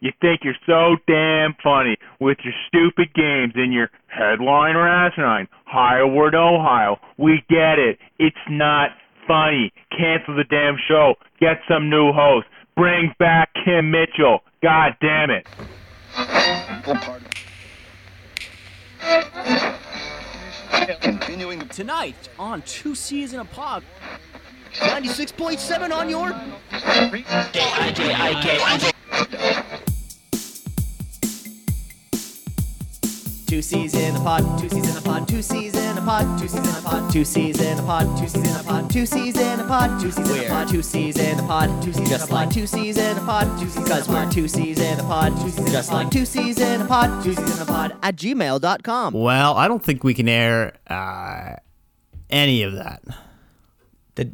You think you're so damn funny with your stupid games and your headline or asinine. Howard, Ohio. We get it. It's not funny. Cancel the damn show. Get some new host. Bring back Kim Mitchell. God damn it. Continuing Tonight on Two C's in a Pod. 96.7 on your. Two C's in a pod, two C's in a pod, two C's in a pod, two C's in a pod, two C's in a pod, two C's in a pod, two C's in a pod, two C's in a pod, two C's in a pod, two C's just like two C's in a pod, two C's because we're two C's in a pod, two C's just like two C's in a pod, two C's in a pod at gmail.com. Well, I don't think we can air uh, any of that. the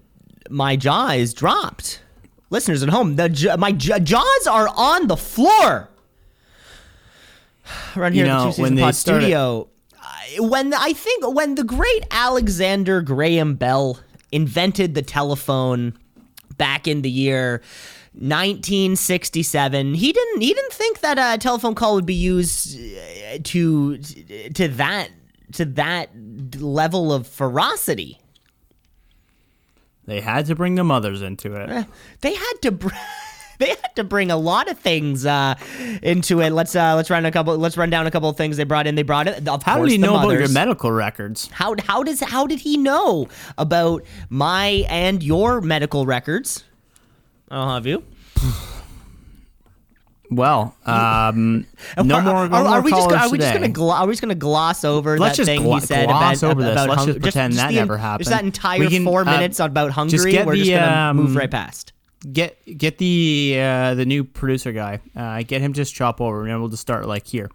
my jaw is dropped. Listeners at home, the j- my j- jaws are on the floor. Around You here know, at the Two when Season they Pod started- studio, when I think when the great Alexander Graham Bell invented the telephone back in the year 1967, he didn't he didn't think that a telephone call would be used uh, to to that to that level of ferocity. They had to bring the mothers into it. they had to br- they had to bring a lot of things uh, into it. Let's uh, let's run a couple. Let's run down a couple of things they brought in. They brought it. Of How course, did he the know about your medical records? How how does how did he know about my and your medical records? I'll have you. Well, um, no are, more. No Are, more are we just are we just gonna glo- are we just gonna gloss over Let's that just thing glo- he said gloss about over this. about Let's hung- just pretend that the- never Just happened. that entire We can, four uh, minutes about Hungary. just get We're just the, gonna move um, right past. Get get the uh, the new producer guy. Uh, get him to just chop over, and we'll just start like here.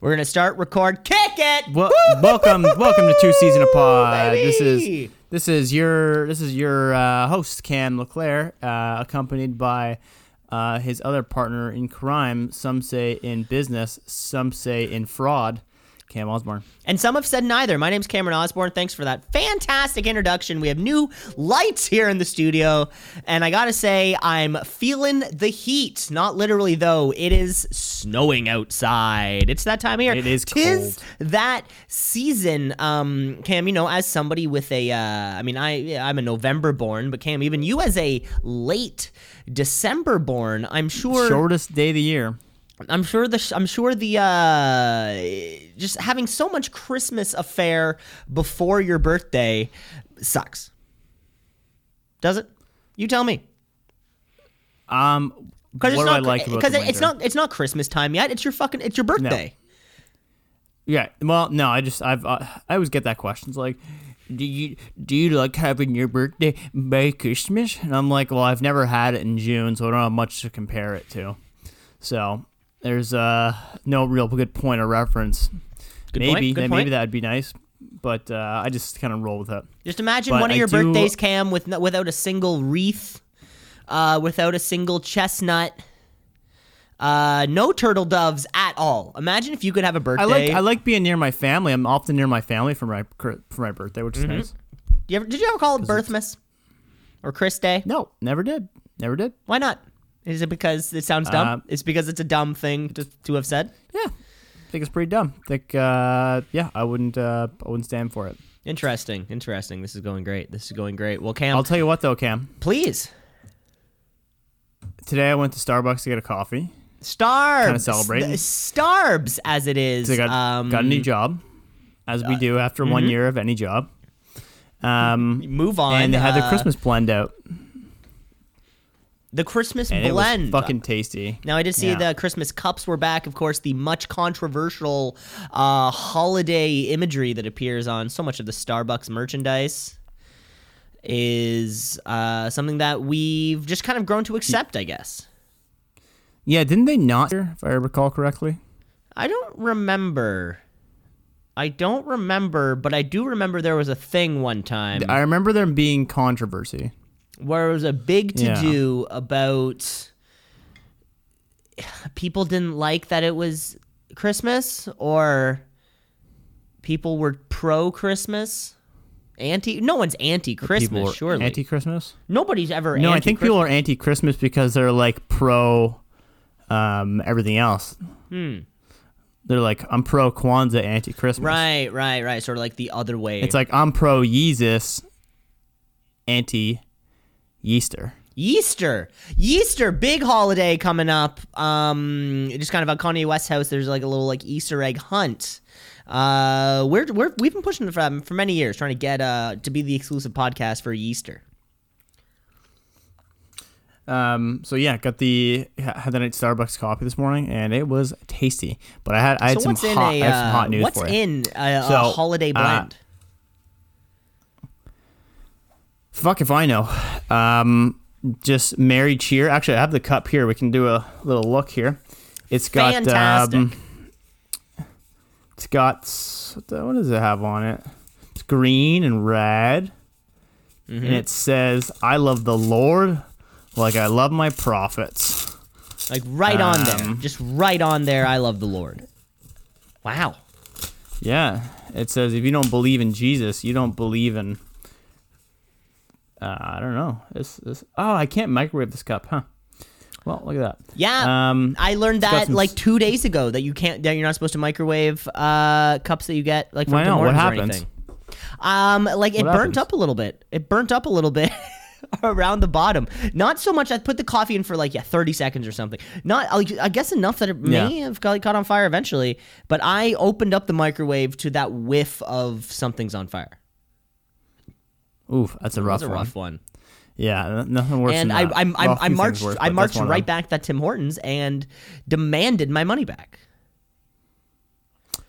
We're gonna start record. Kick it. Well, welcome, welcome to two season of pod. This is this is your this is your uh, host Cam Leclaire, uh, accompanied by uh, his other partner in crime. Some say in business, some say in fraud. Cam Osborne. And some have said neither. My name's Cameron Osborne. Thanks for that fantastic introduction. We have new lights here in the studio. And I gotta say, I'm feeling the heat. Not literally, though. It is snowing outside. It's that time of year. It is Tis that season. Um, Cam, you know, as somebody with a, uh, I mean, I, I'm a November born, but Cam, even you as a late December born, I'm sure. Shortest day of the year. I'm sure the I'm sure the uh just having so much Christmas affair before your birthday sucks. Does it? You tell me. Um, what Because do it's not I like about because it's not it's not Christmas time yet. It's your fucking it's your birthday. Yeah. Well, no, I just I've uh, I always get that question. It's like, do you do you like having your birthday by Christmas? And I'm like, well, I've never had it in June, so I don't have much to compare it to. So there's uh no real good point of reference. Good maybe good maybe point. that'd be nice, but uh, I just kind of roll with it. Just imagine But one of your do- birthdays, Cam, with without a single wreath, uh, without a single chestnut, uh, no turtle doves at all. Imagine if you could have a birthday. I like I like being near my family. I'm often near my family for my for my birthday, which Mm-hmm. is nice. you ever, did you ever call it Birthmas or Chris Day? No, never did, never did. Why not? Is it because it sounds dumb? Uh, it's because it's a dumb thing to, to have said. Yeah, I think it's pretty dumb. I think uh, yeah, I wouldn't uh, I wouldn't stand for it. Interesting, interesting. This is going great. This is going great. Well, Cam, I'll tell you what though, Cam. please, Today I went to Starbucks to get a coffee. Starbs, Kinda celebrating. The Starbs, as it is. I got, um, got a new job, as we do after mm-hmm. one year of any job. Um, Move on. and they had the uh, Christmas blend out, the Christmas and blend. fucking tasty. Now I did see Yeah. the Christmas cups were back. Of course, the much controversial uh, holiday imagery that appears on so much of the Starbucks merchandise is uh, something that we've just kind of grown to accept, I guess. Yeah, didn't they not? If I recall correctly. I don't remember. I don't remember, but I do remember there was a thing one time I remember there being controversy. Where it was a big to Yeah. do about people didn't like that it was Christmas or people were pro Christmas. Anti no one's anti Christmas, surely. Anti-Christmas. Nobody's ever No, I think people are anti-Christmas because they're like pro um, everything else. Hmm. They're like, I'm pro Kwanzaa, anti Christmas. Right, right, right. Sort of like the other way. It's like I'm pro Yeezus, anti Easter. Easter. Easter, big holiday coming up. Um, just kind of at Kanye West's house. There's like a little like Easter egg hunt. Uh, we're we're we've been pushing for um, for many years, trying to get uh to be the exclusive podcast for Easter. Um, so yeah, got the had the night Starbucks coffee this morning, and it was tasty. But I had I had so some what's in hot a I have some hot uh, news what's for you. in a, a So, holiday uh, blend? Fuck if I know. Um, just Mary Cheer. Actually, I have the cup here. We can do a little look here. It's got Fantastic. um, it's got what, does it have on it? It's green and red, Mm-hmm. and it says, "I love the Lord like I love my prophets." like right on there, um, just right on there. I love the Lord. Wow. Yeah, it says if you don't believe in Jesus, you don't believe in. Uh, I don't know. This, this. Oh, I can't microwave this cup, huh? Well, look at that. Yeah, Um, I learned that like s- two days ago that you can't that you're not supposed to microwave uh, cups that you get like from Why not? What happens? Um, like it What burnt happens? up a little bit. It burnt up a little bit around the bottom. Not so much. I put the coffee in for like yeah, thirty seconds or something. Not I guess enough that it may Yeah. have got, caught on fire eventually. But I opened up the microwave to that whiff of something's on fire. Oof, that's a rough, That's a one. rough one. Yeah, n- nothing worse And than I, that. I'm, I'm, Well, a I few things marched, worse, I marched right back to Tim Hortons and demanded my money back.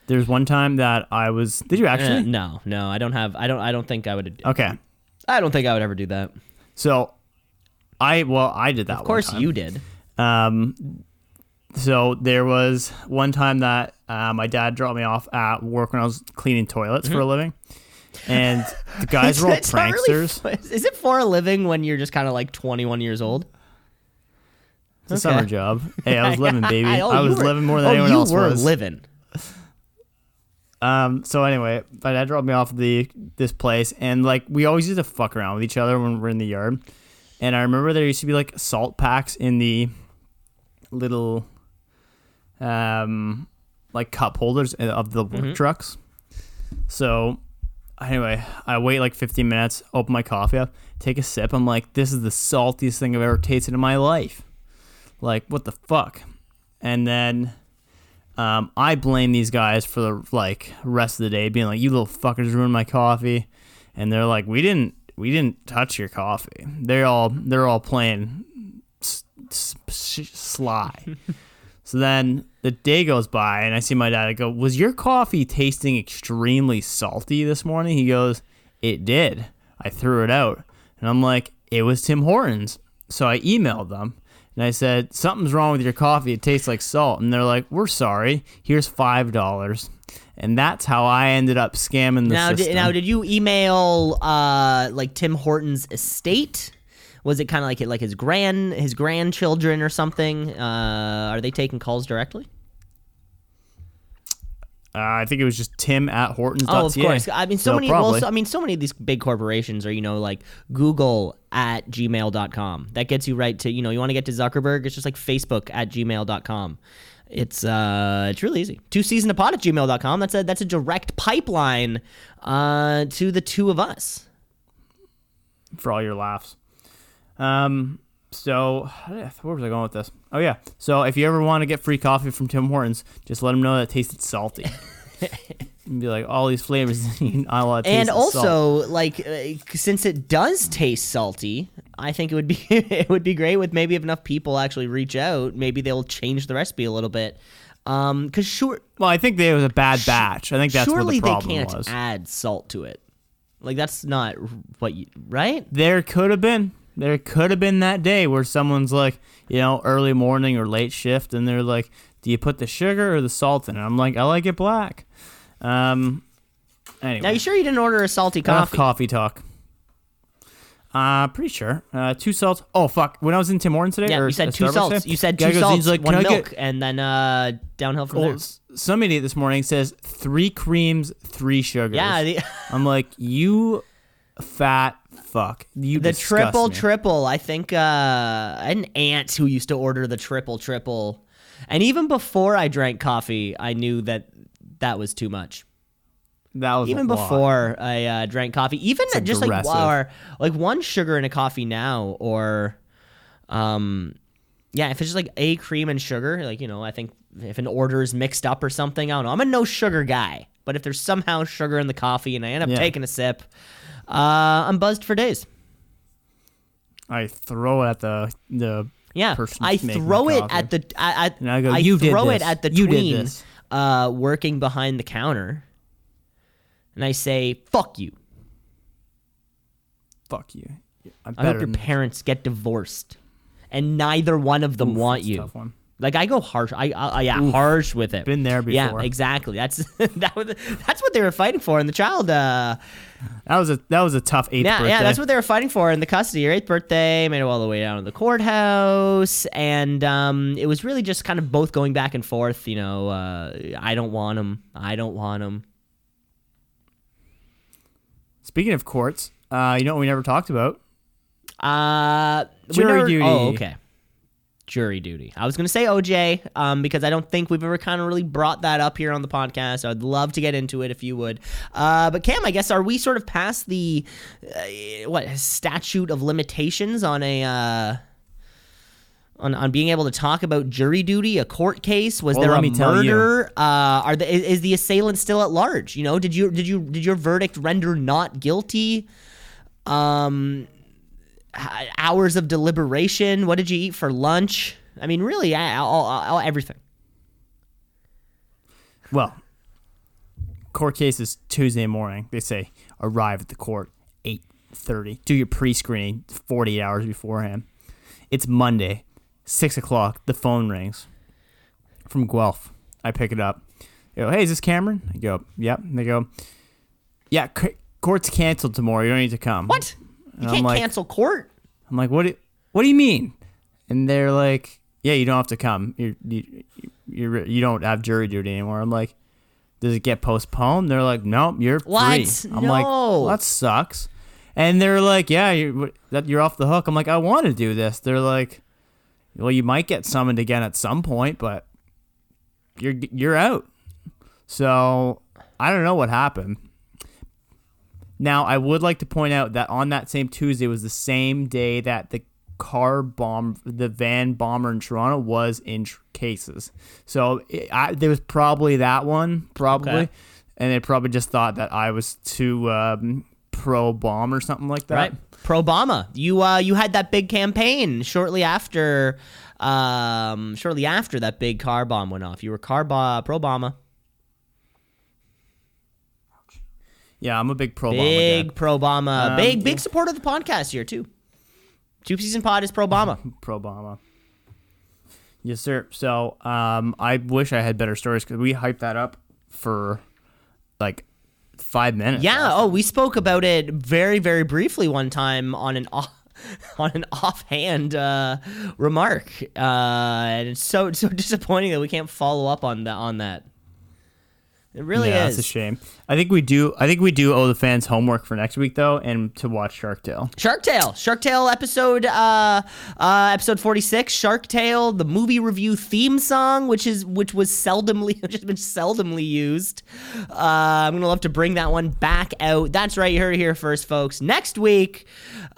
There's one time that I was. Did you Uh, actually? no, no, I don't have. I don't. I don't think I would. Okay, I don't think I would ever do that. so I well I did that. Of course, you did. Um, so there was one time that uh, my dad dropped me off at work when I was cleaning toilets for a living, and the guys were all not really pranksters. is it for a living when you're just kind of like 21 years old? It's a summer job. Hey, I was living, baby. Oh, I was were- living more than oh, anyone you else were was. living. Um. So anyway, my dad dropped me off at the this place, and like we always used to fuck around with each other when we're in the yard. And I remember there used to be like salt packs in the little, um, like cup holders of the work trucks. So anyway, I wait like 15 minutes, open my coffee up, take a sip. I'm like, this is the saltiest thing I've ever tasted in my life. Like, what the fuck? And then um, I blame these guys for the like rest of the day, being like, "You little fuckers ruined my coffee," and they're like, "We didn't, we didn't touch your coffee." They're all, they're all playing s- s- sly. so then the day goes by, and I see my dad. I go, "Was your coffee tasting extremely salty this morning?" He goes, "It did." I threw it out, and I'm like, "It was Tim Hortons." So I emailed them. And I said, Something's wrong with your coffee. It tastes like salt. And they're like, We're sorry. Here's $5. And that's how I ended up scamming the Now, system. did, now, did you email uh like Tim Hortons estate? Was it kind of like like his grand his grandchildren or something? Uh, are they taking calls directly? uh, I think it was just tim at hortons. Oh, of course. I mean, so No, many. Well, so, I mean, so many of these big corporations are, you know, like Google at gmail.com. That gets you right to, you know, you want to get to Zuckerberg. It's just like Facebook at gmail.com. It's uh, it's really easy. Two season a pod at gmail.com. That's a that's a direct pipeline uh to the two of us. for all your laughs. Um, so where was I going with this? Oh yeah. So if you ever want to get free coffee from Tim Hortons, just let them know that it tasted salty. and be like, all these flavors, I want to and the salt. also like uh, since it does taste salty i think it would be it would be great with maybe if enough people actually reach out maybe they'll change the recipe a little bit um because sure well, I think there was a bad batch. I think that's surely the they can't was. add salt to it like that's not what you right there could have been there could have been that day where someone's like you know early morning or late shift and they're like do you put the sugar or the salt in it? I'm like i like it black. Um anyway now you sure you didn't order a salty enough coffee? coffee talk. Uh pretty sure. Uh two salts. Oh fuck. When i was in tim hortons today yeah you said two Starbucks salts. today, you said two goes, salts like, one milk get-" and then uh downhill from well, there. some idiot this morning says three creams three sugars. Yeah the, i'm like you fat fuck you the triple me. triple i think uh an aunt who used to order the triple triple And even before I drank coffee, I knew that that was too much. That was Even a lot. before I uh, drank coffee, even just like aggressive. or, like one sugar in a coffee now, or um, yeah, if it's just like a cream and sugar, like you know, I think if an order is mixed up or something, I don't know. I'm a no sugar guy, but if there's somehow sugar in the coffee and I end up Yeah. taking a sip, uh, I'm buzzed for days. I throw it at the the Yeah, person I throw it coffee. at the I, I, I go, "You did throw it at the tween this." uh, working behind the counter, and I say, "Fuck you." fuck you. I hope your parents get divorced, and neither one of them Oof, want that's a you. Like I go harsh. I, I, I yeah, harsh with it. Been there before. Yeah, exactly. That's that was that's what they were fighting for in the child. Uh, That was a that was a tough eighth yeah, birthday. yeah, that's what they were fighting for in the custody. Your eighth birthday made it all the way down to the courthouse, and um, it was really just kind of both going back and forth. You know, uh, I don't want him. I don't want him. Speaking of courts, uh, you know what we never talked about? Uh, Jury never- duty. Oh, okay. Jury duty. I was gonna say OJ, um, because I don't think we've ever kind of really brought that up here on the podcast. I'd love to get into it if you would. Uh, but Cam, I guess are we sort of past the uh, what statute of limitations on a uh, on on being able to talk about jury duty, a court case? Was Well, there a me tell you. murder? Uh, are the is, is the assailant still at large? You know, did you did you did your verdict render not guilty? Um, Uh, hours of deliberation. What did you eat for lunch? I mean, really, I- all, all, everything. Well, court case is Tuesday morning. They say arrive at the court eight thirty. Do your pre-screening forty hours beforehand. It's Monday, six o'clock. The phone rings from Guelph. I pick it up. They go, hey, is this Cameron? I go, yep. And they go, yeah, c- court's canceled tomorrow. You don't need to come. What? You I'm can't like- cancel court. I'm like, what? Do, what do you mean? And they're like, yeah, you don't have to come. You you you you don't have jury duty anymore. I'm like, does it get postponed? They're like, nope, you're What? free. I'm like, No. well, that sucks. And they're like, yeah, you're that you're off the hook. I'm like, I want to do this. They're like, well, you might get summoned again at some point, but you're you're out. So I don't know what happened. Now, I would like to point out that on that same Tuesday was the same day that the car bomb, the van bomber in Toronto was in tr- cases. So it, I, there was probably that one, probably. Okay. And they probably just thought that I was too um, pro bomb or something like that. Right. Pro Obama. You uh you had that big campaign shortly after um shortly after that big car bomb went off. You were car bo- pro Obama. Yeah, I'm a big pro. Big pro Obama. Um, big big yeah. supporter of the podcast here too. Two season pod is pro Obama. pro Obama. Yes, sir. So um, I wish I had better stories because we hyped that up for like five minutes. Yeah. Oh, we spoke about it very, very briefly one time on an off, on an offhand uh, remark, uh, and it's so so disappointing that we can't follow up on that on that. It really yeah, is. that's a shame. I think we do. I think we do owe the fans homework for next week though, and to watch Shark Tale. Shark Tale, Shark Tale episode, uh, uh, episode forty six. Shark Tale, the movie review theme song, which is which was seldomly, which has been seldomly used. Uh, I'm gonna love to bring that one back out. That's right, you heard it here first, folks. Next week,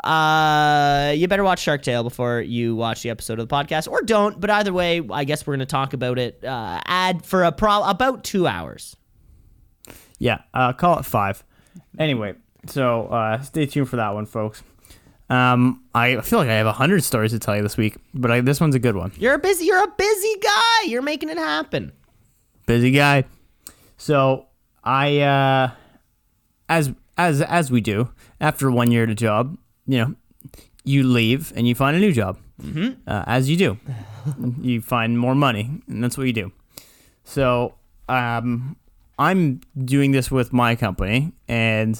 uh, you better watch Shark Tale before you watch the episode of the podcast, or don't. But either way, I guess we're gonna talk about it. Uh, ad for a pro about two hours. Yeah, uh, call it five. Anyway, so uh, stay tuned for that one, folks. Um, I feel like I have a hundred stories to tell you this week, but I, this one's a good one. You're a busy, you're a busy guy. You're making it happen. busy guy. So I, uh, as as as we do after one year at a job, you know, you leave and you find a new job, mm-hmm. uh, as you do. you find more money, and that's what you do. So um, I'm doing this with my company, and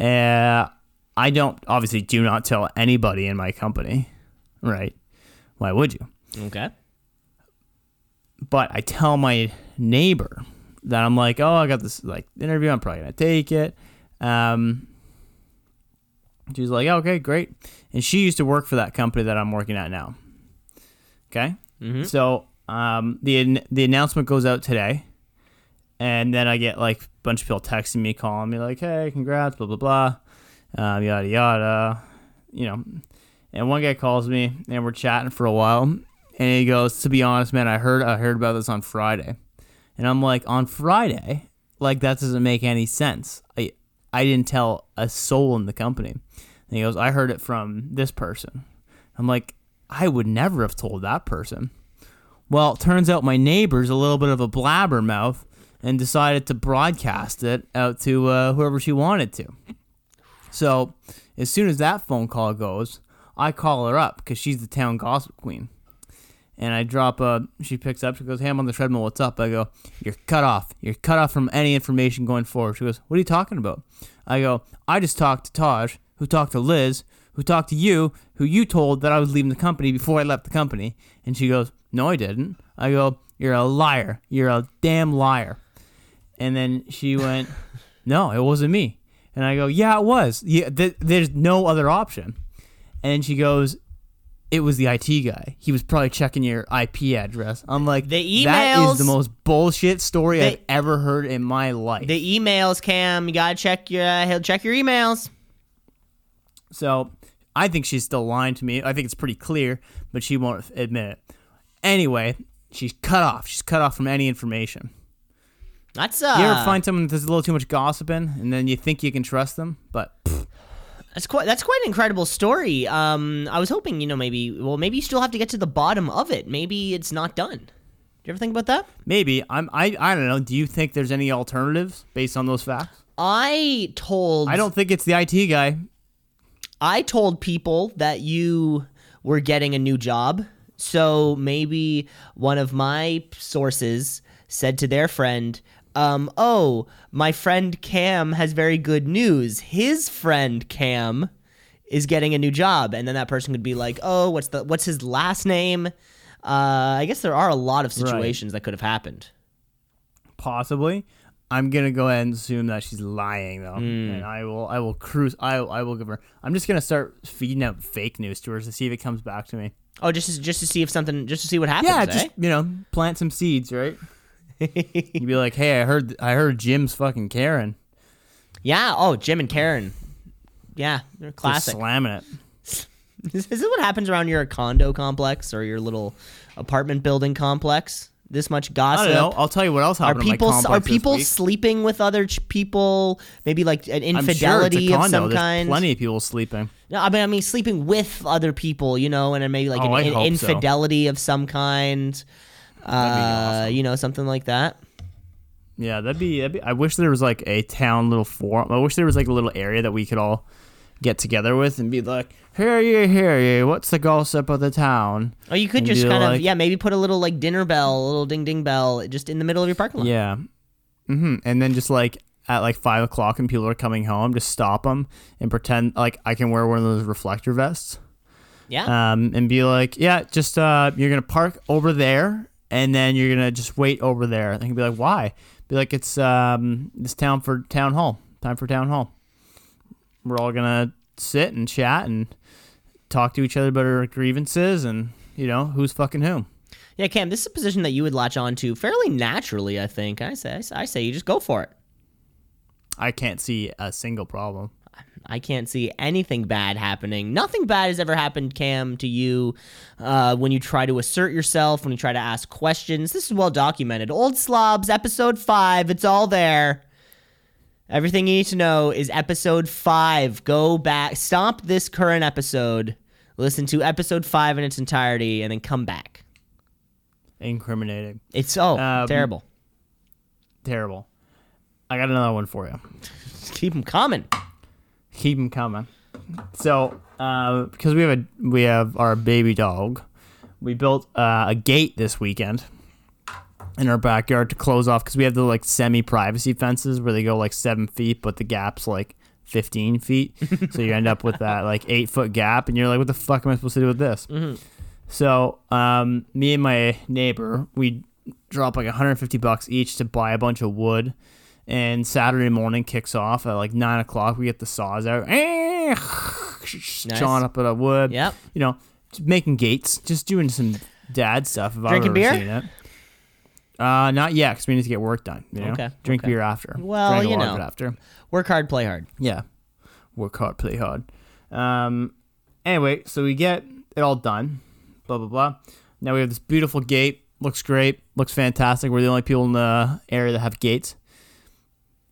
uh, I don't obviously do not tell anybody in my company, right? Why would you? Okay. but I tell my neighbor that I'm like, oh, I got this like interview. I'm probably gonna take it. Um, she's like, okay, great. And she used to work for that company that I'm working at now. Okay, so um, the the announcement goes out today, and then I get like a bunch of people texting me, calling me like, "Hey, congrats, blah blah blah, um, yada yada," you know. And one guy calls me, and we're chatting for a while, and he goes, "To be honest, man, I heard I heard about this on Friday," and I'm like, "On Friday? Like that doesn't make any sense. I I didn't tell a soul in the company." And he goes, "I heard it from this person." I'm like, "I would never have told that person." Well, it turns out my neighbor's a little bit of a blabbermouth and decided to broadcast it out to uh, whoever she wanted to. So, as soon as that phone call goes, I call her up because she's the town gossip queen. And I drop a, she picks up, she goes, Hey, I'm on the treadmill, what's up? I go, You're cut off. You're cut off from any information going forward. She goes, What are you talking about? I go, I just talked to Taj, who talked to Liz, who talked to you, who you told that I was leaving the company before I left the company. And she goes, No, I didn't. I go, You're a liar. You're a damn liar. And then she went, No, it wasn't me. And I go, Yeah, it was. Yeah, th- there's no other option. And she goes, It was the IT guy. He was probably checking your IP address. I'm like, The That emails- is the most bullshit story They- I've ever heard in my life. The emails, Cam. You gotta check your. Uh, he'll check your emails. So I think she's still lying to me. I think it's pretty clear, but she won't admit it. Anyway, she's cut off. She's cut off from any information. That's uh. You ever find someone that does a little too much gossiping, and then you think you can trust them, but That's quite that's quite an incredible story. Um, I was hoping you know maybe well maybe you still have to get to the bottom of it. Maybe it's not done. Do you ever think about that? maybe I'm. I I don't know. Do you think there's any alternatives based on those facts? I told I don't think it's the IT guy. I told people that you were getting a new job. So maybe one of my sources said to their friend, um, oh, my friend Cam has very good news. His friend Cam is getting a new job. And then that person could be like, oh, what's the what's his last name? Uh, I guess there are a lot of situations that could have happened. Possibly. I'm gonna go ahead and assume that she's lying though, Hmm. and I will. I will cruise. I I will give her. I'm just gonna start feeding out fake news to her to see if it comes back to me. Oh, just to, just to see if something, just to see what happens. Yeah, eh? just you know, plant some seeds, right? You'd be like, hey, I heard, I heard Jim's fucking Karen, yeah. Oh, Jim and Karen. Yeah, they're Just classic. slamming it. Is, is this what happens around your condo complex or your little apartment building complex? This much I gossip. don't know. I'll tell you what else Are happened. in my people are people sleeping with other ch- people? Maybe like an sure infidelity a of some There's kind. Plenty of people sleeping. No, I mean, I mean sleeping with other people, you know, and then maybe like Oh, an, an hope so. infidelity of some kind. Uh, awesome. you know, something like that. Yeah, that'd be, that'd be. I wish there was like a town little forum. I wish there was like a little area that we could all get together with and be like, "Hear ye, hear ye. What's the gossip of the town?" Or you could And just kind of yeah, maybe put a little like dinner bell, a little ding ding bell, just in the middle of your parking lot. Yeah. mm-hmm. And then just like at like five o'clock and people are coming home, just stop them and pretend like I can wear one of those reflector vests. Yeah. Um, and be like, yeah, just uh, you're gonna park over there, and then you're gonna just wait over there. And can be like, why? Be like, it's um, this town for town hall. Time for town hall. We're all gonna sit and chat and talk to each other about our grievances and you know who's fucking whom. Yeah, Cam, this is a position that you would latch on to fairly naturally. I think. I say, I say, you just go for it. I can't see a single problem. I can't see anything bad happening. Nothing bad has ever happened, Cam, to you uh, when you try to assert yourself, when you try to ask questions. This is well documented. Old Slobs, episode five. It's all there. Everything you need to know is episode five. Go back, stop this current episode, listen to episode five in its entirety, and then come back. Incriminating. It's oh Um, terrible. Terrible. I got another one for you. Just keep them coming. Keep them coming. So, uh, because we have a we have our baby dog, we built uh, a gate this weekend in our backyard to close off because we have the like semi privacy fences where they go like seven feet, but the gap's like fifteen feet. so you end up with that like eight foot gap, and you're like, what the fuck am I supposed to do with this? So, um, me and my neighbor, we drop like 150 bucks each to buy a bunch of wood. And Saturday morning kicks off at like nine o'clock. We get the saws out, chawing up at a wood. Yep. You know, making gates, just doing some dad stuff. If Drinking I've ever beer? seen it. Uh, not yet, because we need to get work done. You know? Okay, Drink okay. beer after. Well, Drink you know. after. Work hard, play hard. Yeah. Work hard, play hard. Um. Anyway, so we get it all done. Blah blah blah. Now we have this beautiful gate. Looks great. Looks fantastic. We're the only people in the area that have gates.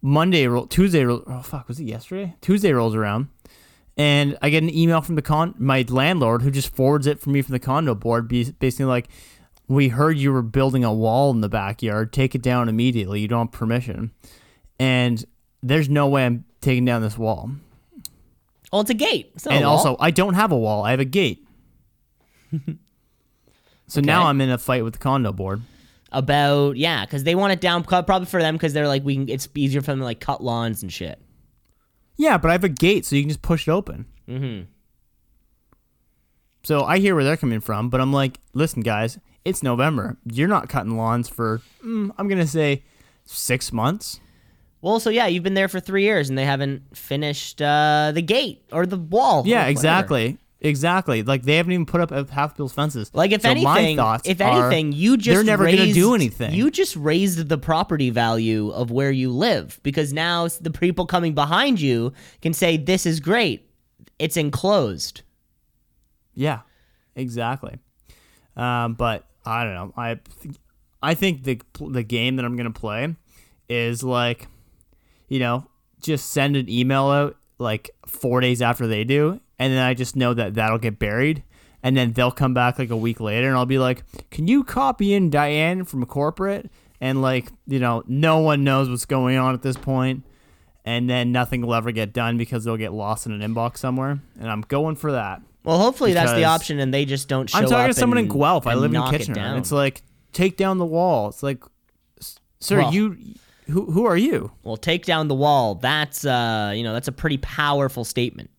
Monday, roll, Tuesday, roll, oh fuck, was it yesterday? Tuesday rolls around, and I get an email from the con, my landlord, who just forwards it for me from the condo board, basically like, "We heard you were building a wall in the backyard. Take it down immediately. You don't have permission." And there's no way I'm taking down this wall. Well, it's a gate. It's and a also, I don't have a wall. I have a gate. so now I'm in a fight with the condo board. About yeah, because they want it down cut probably for them because they're like we can, it's easier for them to like cut lawns and shit. Yeah, but I have a gate, so you can just push it open. Mm-hmm. So I hear where they're coming from, but I'm like, listen, guys, it's November. You're not cutting lawns for, mm, I'm gonna say, six months. Well, so yeah, you've been there for three years and they haven't finished uh, the gate or the wall. Yeah, exactly, exactly. Like they haven't even put up half Bill's fences. Like if So anything, if are, anything, you just they're never gonna do anything. You just raised the property value of where you live because now the people coming behind you can say this is great. It's enclosed. Yeah, exactly. Um, but I don't know. I th- I think the the game that I'm gonna play is like, you know, just send an email out like four days after they do, and then I just know that that'll get buried, and then they'll come back like a week later, and I'll be like, "Can you copy in Diane from corporate?" And like, you know, no one knows what's going on at this point, and then nothing will ever get done because they'll get lost in an inbox somewhere, and I'm going for that. Well, hopefully that's the option, and they just don't show I'm talking to someone and- in Guelph. I live in it Kitchener. And it's like, take down the wall. It's like, sir, Well- you, who, who are you? well, take down the wall. That's uh, you know, that's a pretty powerful statement.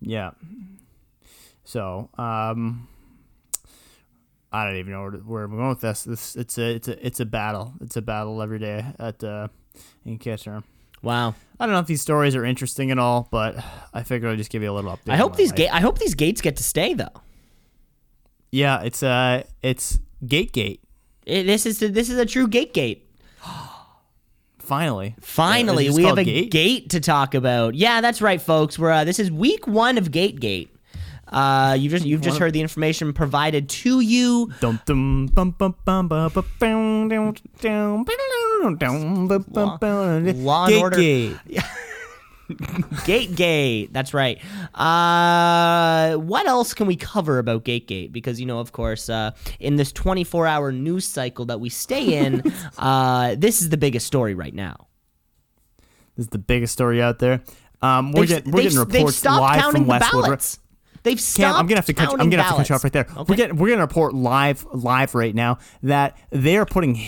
Yeah. So, um, I don't even know where, where I'm going with this. This it's a it's a it's a battle. It's a battle every day at uh, in Kitchener. Wow. I don't know if these stories are interesting at all, but I figured I'd just give you a little update. I hope these ga- I hope these gates get to stay though. Yeah, it's uh, it's Gate Gate. It, this is this is a true gate gate. Finally, Finally, Yeah, is it we have a called gate? to talk about. Yeah, that's right, folks. We're uh, this is week one of Gate Gate. Uh, you just you've just heard the information provided to you. Law and Gate Order. Gate. Gate Gate. That's right. Uh, what else can we cover about Gate Gate? Because you know, of course, uh, in this 24-hour news cycle that we stay in, uh, this is the biggest story right now. This is the biggest story out there. Um, we're getting we're getting reports stopped live counting from Westwood. ballots. They've Cam. I'm gonna have to cut. I'm gonna have to cut you off right there. Okay. We're getting we're gonna report live live right now that they are putting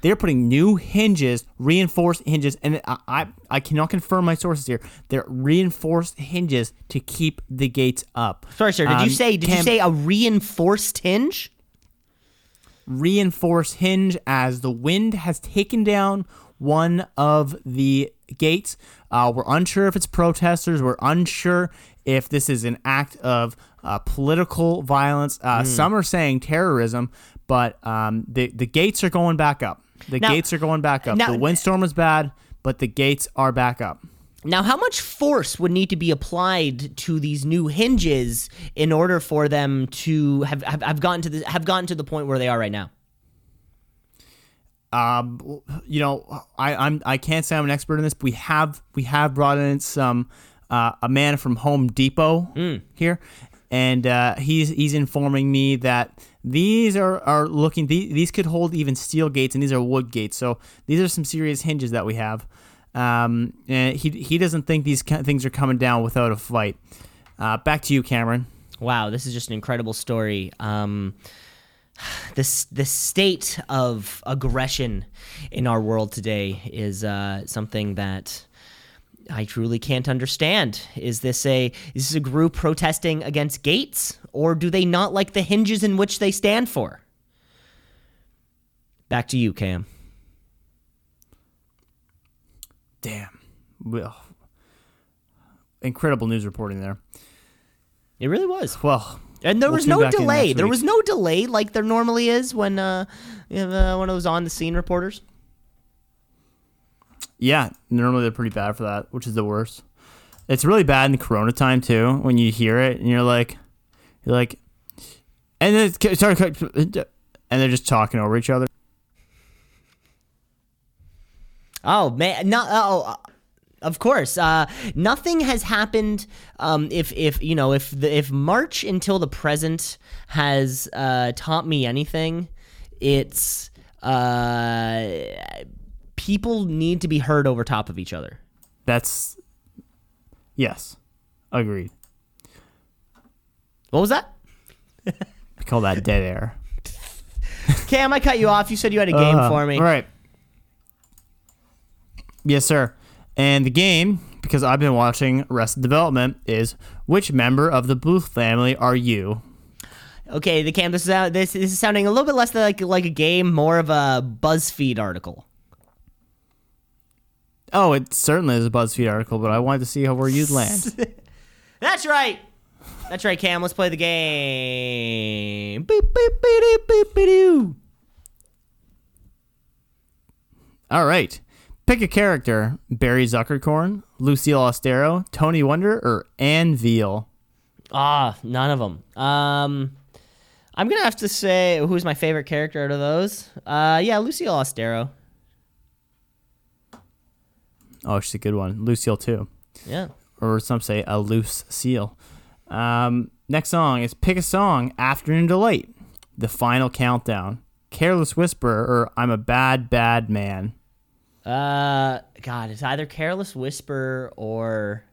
they are putting new hinges, reinforced hinges, and I I, I cannot confirm my sources here. They're reinforced hinges to keep the gates up. Sorry, sir. Did you Um, say? Did you say a reinforced hinge? reinforced hinge as the wind has taken down one of the gates. Uh, we're unsure if it's protesters. We're unsure if this is an act of uh, political violence. Uh, Hmm. Some are saying terrorism, but um, the the gates are going back up. The Now- gates are going back up. now- the windstorm was bad, but the gates are back up. Now, how much force would need to be applied to these new hinges in order for them to have, have, have gotten to the have gotten to the point where they are right now? um, you know, I, I'm I can't say I'm an expert in this. But we have we have brought in some uh, a man from Home Depot here, and uh, he's he's informing me that these are are looking these, these could hold even steel gates, and these are wood gates. So these are some serious hinges that we have. Um, and he he doesn't think these things are coming down without a fight. Uh, back to you, Cameron. Wow, this is just an incredible story. Um, this the state of aggression in our world today is uh, something that I truly can't understand. Is this a is this a group protesting against gates, or do they not like the hinges in which they stand for? Back to you, Cam. Damn, well, incredible news reporting there. It really was. Well, And there We'll was no delay. There was no delay like there normally is when uh, you have uh, one of those on the scene reporters. Yeah, normally they're pretty bad for that, which is the worst. It's really bad in the Corona time too when you hear it and you're like, you're like, and then sorry, and they're just talking over each other. Oh man, no, oh, of course. Uh, nothing has happened. Um, if if you know if the if March until the present has uh, taught me anything, it's uh, people need to be heard over top of each other. That's yes, agreed. What was that? We call that dead air. Cam, I cut you off. You said you had a game Uh, for me. All right. Yes, sir. And the game, because I've been watching Arrested Development, is which member of the Bluth family are you? Okay, the Cam. This is this, this is sounding a little bit less like like a game, more of a BuzzFeed article. Oh, it certainly is a BuzzFeed article, but I wanted to see how where you'd land. That's right. That's right, Cam. Let's play the game. Boop, boop, boop, boop, boop, boop. All right. Pick a character Barry Zuckerkorn, Lucille Austero, Tony Wonder, or Anne Veal. Ah, none of them. Um, I'm gonna have to say who's my favorite character out of those. Uh, yeah, Lucille Austero. Oh, she's a good one. Lucille, too. Yeah. Or some say a loose seal. Um, next song is Pick a Song, Afternoon Delight, The Final Countdown, Careless Whisper, or I'm a Bad, Bad Man. Uh, God, it's either Careless Whisper or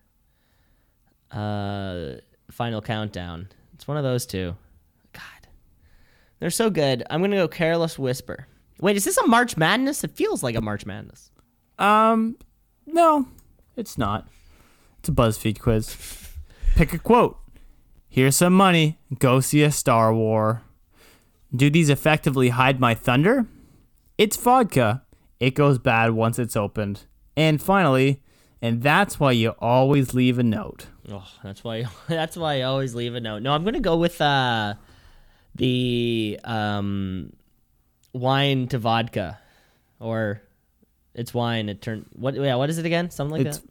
uh, Final Countdown. It's one of those two. God, they're so good. I'm gonna go Careless Whisper. Wait, is this a March Madness? It feels like a March Madness. Um, no, it's not. It's a BuzzFeed quiz. Pick a quote. Here's some money. Go see a Star War. Do these effectively hide my thunder? It's vodka. It goes bad once it's opened. And finally, and that's why you always leave a note. Oh, that's why. That's why I always leave a note. No, I'm gonna go with uh, the um, wine to vodka, or it's wine. It turned what? Yeah, what is it again? Something like It's- that.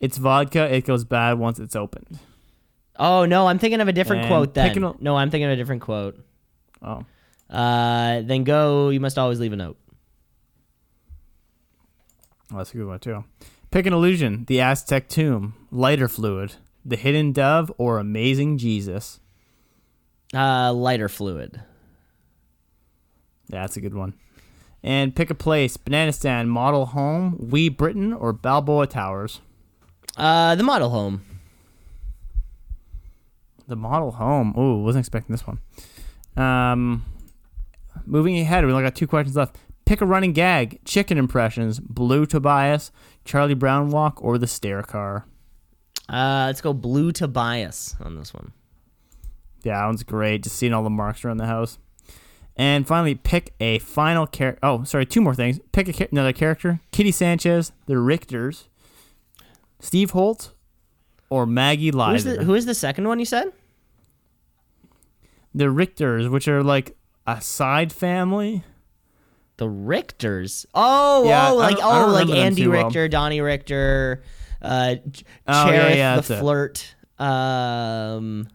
It's vodka. It goes bad once it's opened. Oh no, I'm thinking of a different And quote. Then a- no, I'm thinking of a different quote. Oh, Uh, then go. You must always leave a note. well, that's a good one too. Pick an illusion. The Aztec tomb, lighter fluid, the hidden dove, or amazing Jesus. Uh, lighter fluid. Yeah, that's a good one. And pick a place: Banana Stand, Model Home, Wee Britain, or Balboa Towers. Uh, the model home. The Model Home. Ooh, wasn't expecting this one. Um, moving ahead, we only got two questions left. Pick a running gag: Chicken impressions, Blue Tobias, Charlie Brown walk, or the stair car. Uh, let's go blue Tobias on this one. Yeah, that one's great. Just seeing all the marks around the house. And finally, pick a final character. Oh, sorry, two more things. Pick a another character: Kitty Sanchez, the Richters, Steve Holt, or Maggie Lizer. the, who is the second one you said? the Richters, which are like a side family. The Richters. Oh, Yeah, oh, like don't- I don't oh, like Andy too well. Richter, Donnie Richter, uh, Ch- Oh, Chareth yeah, the that's it. flirt. Um,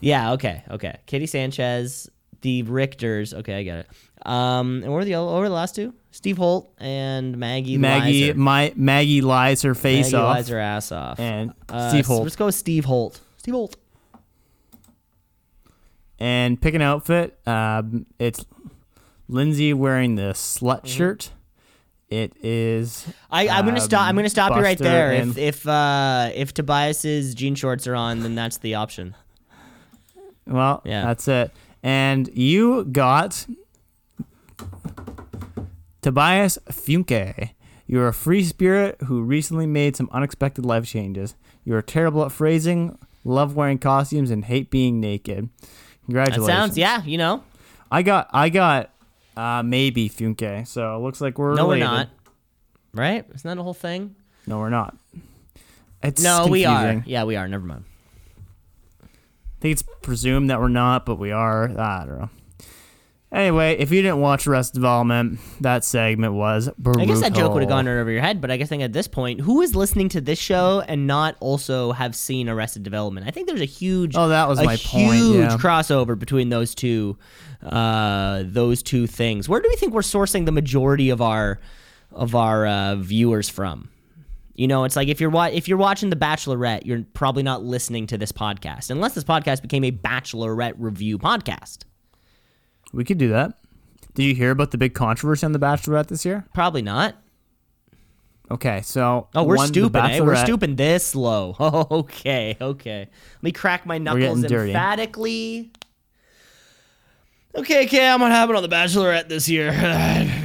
yeah, okay, okay. Katie Sanchez, the Richters. Okay, I get it. Um, and what are the what were the last two? Steve Holt and Maggie. Maggie, Lizer. my Maggie lies her face Maggie off, lies her ass off. and Uh, Steve so Holt. Let's go with Steve Holt. Steve Holt. and pick an outfit. Um, it's Lindsay wearing the slut Mm-hmm. shirt. It is. I, I'm gonna stop. I'm um, gonna stop you right there. If if uh, if Tobias's jean shorts are on, then that's the option. Well, Yeah. that's it. And you got Tobias Funke. You're a free spirit who recently made some unexpected life changes. You're terrible at phrasing, love wearing costumes, and hate being naked. Congratulations. That sounds yeah. You know. I got I got uh, maybe Funke. So it looks like we're No, we're not. Right? Isn't that a whole thing? No, we're not. It's no, we are. Yeah, we are. Never mind. Think it's presumed that we're not, but we are. I don't know. Anyway, if you didn't watch Arrested Development, that segment was. Brutal. I guess that joke would have gone right over your head, but I guess I think at this point, who is listening to this show and not also have seen Arrested Development? I think there's a huge, Oh, that was a my point, huge yeah. crossover between those two, uh, those two things. Where do we think we're sourcing the majority of our of our uh, viewers from? You know, it's like if you're wa- if you're watching The Bachelorette, you're probably not listening to this podcast unless this podcast became a Bachelorette review podcast. We could do that. Did you hear about the big controversy on The Bachelorette this year? Probably not. Okay, so Oh, we're one, stooping, eh? We're stupid this low. okay, okay. Let me crack my knuckles emphatically. Okay, Cam, what happened on The Bachelorette this year?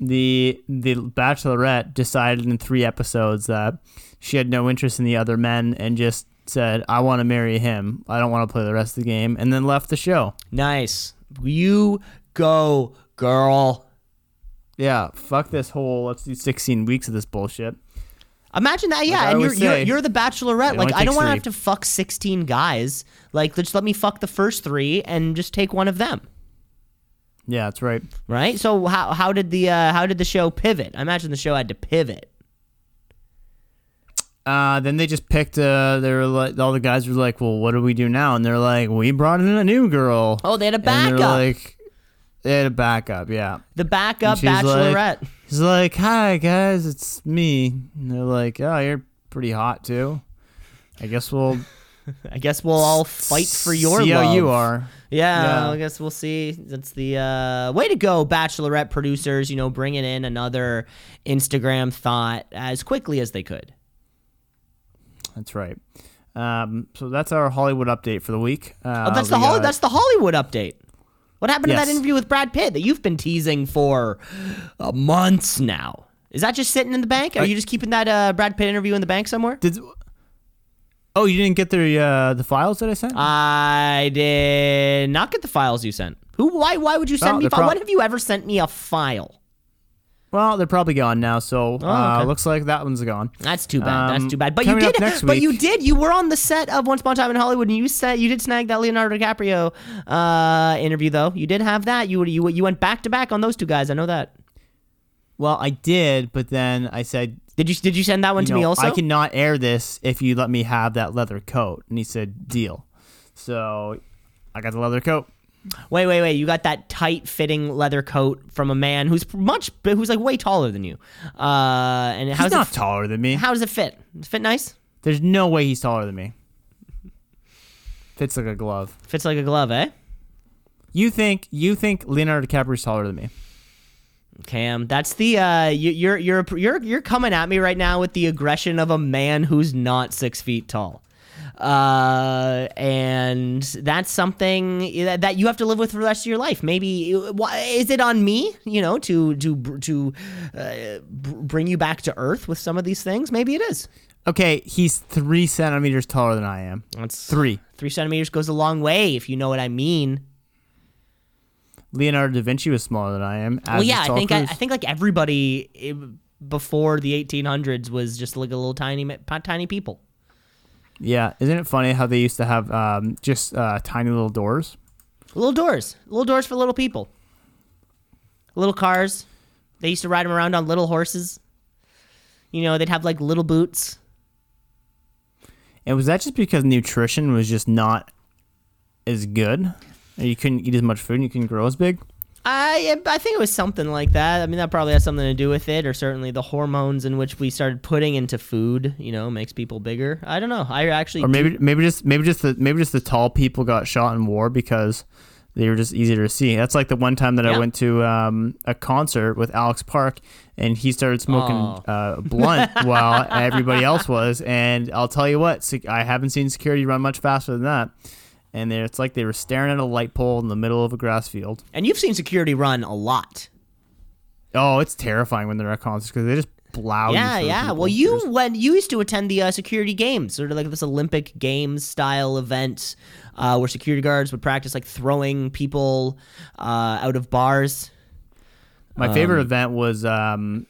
the the Bachelorette decided in three episodes that she had no interest in the other men and just said, "I want to marry him. I don't want to play the rest of the game," and then left the show. nice. You go, girl. Yeah, fuck this whole. Let's do 16 weeks of this bullshit. Imagine that, yeah. I and you're, always you're you're the Bachelorette. Like, I don't want to have to fuck 16 guys. Like, just let me fuck the first three and just take one of them. Yeah, that's right. Right. So how how did the uh, how did the show pivot? I imagine the show had to pivot. Uh, then they just picked. Uh, they were like, all the guys were like, "Well, what do we do now?" And they're like, "We brought in a new girl." Oh, they had a backup. like, they had a backup. Yeah. The backup she's like- Bachelorette. He's like, "Hi guys, it's me." And they're like, "Oh, you're pretty hot too." I guess we'll I guess we'll all fight for your see love. how you are. Yeah, Yeah. I guess we'll see. That's the uh, way to go, Bachelorette producers. You know, bringing in another Instagram thought as quickly as they could. That's right. Um, so that's our Hollywood update for the week. Uh, Oh, that's the got- that's the Hollywood update. What happened to that interview with Brad Pitt that you've been teasing for uh, months now? Is that just sitting in the bank? Are I- you just keeping that uh, Brad Pitt interview in the bank somewhere? Did oh you didn't get the uh, the files that I sent? I did not get the files you sent. Who? Why? Why would you send Oh, me? they're Fi- prob- when have you ever sent me a file? well, they're probably gone now. So okay. uh, looks like that one's gone. That's too bad. That's Um, too bad. But you coming up did. next But you did. You were on the set of Once Upon a Time in Hollywood, and you said you did snag that Leonardo DiCaprio uh, interview. Though you did have that. You you you went back to back on those two guys. I know that. Well, I did, but then I said, Did you did you send that one you to know, me also? I cannot air this if you let me have that leather coat. And he said, deal. So I got the leather coat. Wait, wait, wait! You got that tight fitting leather coat from a man who's much, who's like way taller than you. Uh, and He's how's not it? taller than me. How does it fit? Does it fit nice? There's no way he's taller than me. Fits like a glove. Fits like a glove, eh? You think you think Leonardo DiCaprio's taller than me? Cam, that's the uh, you, you're you're you're you're coming at me right now with the aggression of a man who's not six feet tall, uh, and that's something that that you have to live with for the rest of your life. Maybe is it on me? You know, to to to uh, bring you back to earth with some of these things. Maybe it is. Okay, he's three centimeters taller than I am. That's Three. three centimeters goes a long way if you know what I mean. Leonardo da Vinci was smaller than I am. Well, yeah, I think I, I think like everybody eh, before the 1800s was just like a little tiny tiny people. Yeah, isn't it funny how they used to have um, just uh, tiny little doors? Little doors, little doors for little people. Little cars. They used to ride them around on little horses. You know, they'd have like little boots. And was that just because nutrition was just not as good? You couldn't eat as much food and you couldn't grow as big? I I think it was something like that. I mean, that probably has something to do with it, or certainly the hormones in which we started putting into food. You know, makes people bigger. I don't know. I actually Or do- maybe maybe just maybe just the maybe just the tall people got shot in war because they were just easier to see. That's like the one time that Yeah. I went to um, a concert with Alex Park and he started smoking Oh. uh, a blunt while everybody else was. And I'll tell you what, I haven't seen security run much faster than that. And it's like they were staring at a light pole in the middle of a grass field. and you've seen security run a lot. Oh, it's terrifying when they're at concerts because they just blow yeah, yeah. people. Well, you There's- when you used to attend the uh, security games, sort of like this Olympic Games style event, uh, where security guards would practice like throwing people uh, out of bars. My favorite event was um,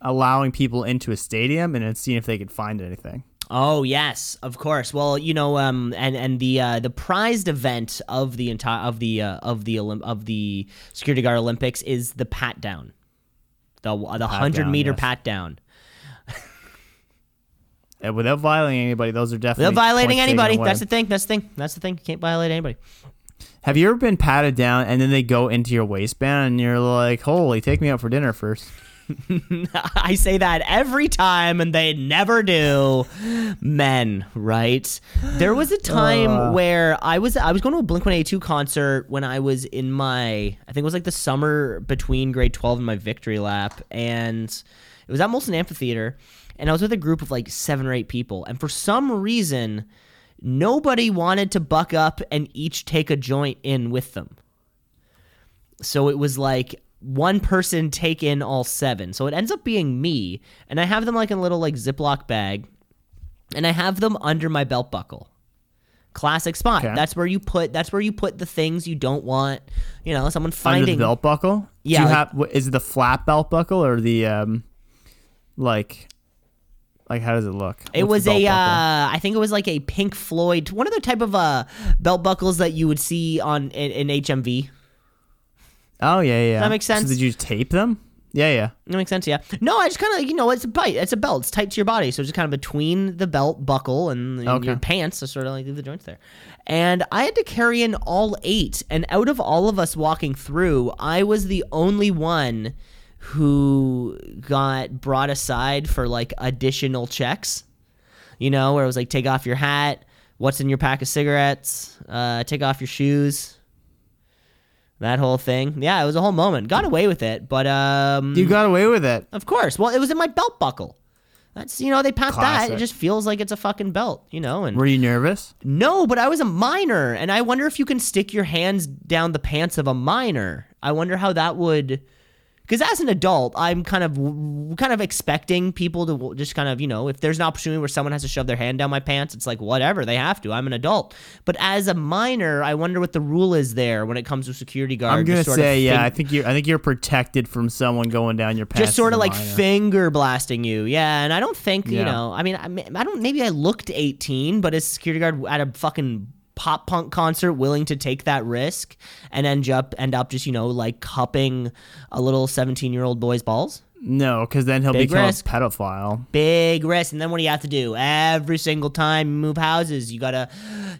allowing people into a stadium and then seeing if they could find anything. Oh yes, of course. Well, you know, um, and and the uh, the prized event of the entire of the uh, of the Olymp- of the security guard Olympics is the pat down, the the hundred meter yes. pat down. and Without violating anybody, those are definitely Without violating anybody. That's the thing. That's the thing. That's the thing. You can't violate anybody. Have you ever been patted down and then they go into your waistband and you're like, "Holy, take me out for dinner first. I say that every time, and they never do. Men, right? There was a time Uh. where I was I was going to a Blink One Eighty Two concert when I was in my I think it was like the summer between grade twelve and my victory lap, and it was at Molson Amphitheater, and I was with a group of like seven or eight people, and for some reason, nobody wanted to buck up and each take a joint in with them. So it was like one person take in all seven. So it ends up being me, and I have them like in a little like Ziploc bag, and I have them under my belt buckle. Classic spot. Okay. That's where you put. That's where you put the things you don't want. You know, someone Under finding. the belt buckle? Yeah, Do you like- have, is it the flat belt buckle or the, um, like, like how does it look? It What's was the belt a, uh, I think it was like a Pink Floyd, one of the type of uh belt buckles that you would see on in, in HMV. Oh, yeah, yeah. that makes sense? So did you tape them? Yeah, yeah. That makes sense, yeah. No, I just kind of, you know, it's a bite. It's a belt. It's tight to your body, so it's just kind of between the belt buckle and, and Okay. your pants to sort of like leave the joints there. And I had to carry in all eight, and out of all of us walking through, I was the only one who got brought aside for like additional checks. You know, where it was like, take off your hat, what's in your pack of cigarettes, uh, take off your shoes. That whole thing. Yeah, it was a whole moment. Got away with it, but um You got away with it. of course. Well, it was in my belt buckle. That's you know they pat that. It just feels like it's a fucking belt, you know. And Were you nervous? no, but I was a minor, and I wonder if you can stick your hands down the pants of a minor. I wonder how that would. Because as an adult, I'm kind of kind of expecting people to just kind of you know if there's an opportunity where someone has to shove their hand down my pants, it's like whatever they have to. I'm an adult, but as a minor, I wonder what the rule is there when it comes to security guards. I'm gonna just sort of say, yeah. think- I think you're. I think you're protected from someone going down your pants. just sort of like minor. finger blasting you. Yeah, and I don't think you know. I mean, I, I don't. Maybe I looked 18, but as a security guard at a fucking pop punk concert, willing to take that risk and end up end up just you know like cupping a little 17 year old boy's balls. No, because then he'll Big become risk. a pedophile. Big risk, and then what do you have to do? Every single time you move houses, you gotta,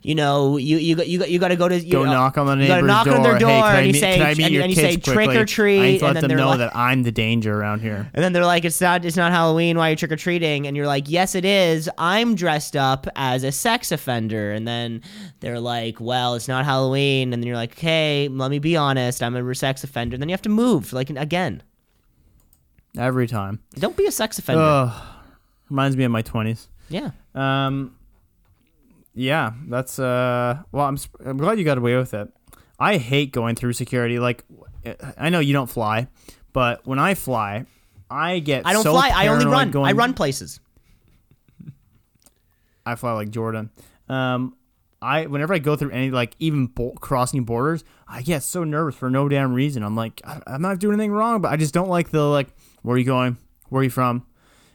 you know, you you you you gotta go to you Go know, knock on the neighbor's knock door. on their door, hey, can I and you say can I meet and, your and you say quickly? trick or I treat, and let then know like, that I'm the danger around here. And then they're like, "It's not, it's not Halloween. Why are you trick or treating?" And you're like, "Yes, it is. I'm dressed up as a sex offender." And then they're like, "Well, it's not Halloween." And then you're like, hey, let me be honest. I'm a sex offender." And then you have to move, like again. Every time. Don't be a sex offender. Ugh. Reminds me of my twenties. yeah. Um. Yeah, that's uh. Well, I'm sp- I'm glad you got away with it. I hate going through security. Like, I know you don't fly, but when I fly, I get I don't so fly. I only run. Going, I run places. I fly like Jordan. Um, I whenever I go through any like even bo- crossing borders, I get so nervous for no damn reason. I'm like, I- I'm not doing anything wrong, but I just don't like the like, where are you going? Where are you from?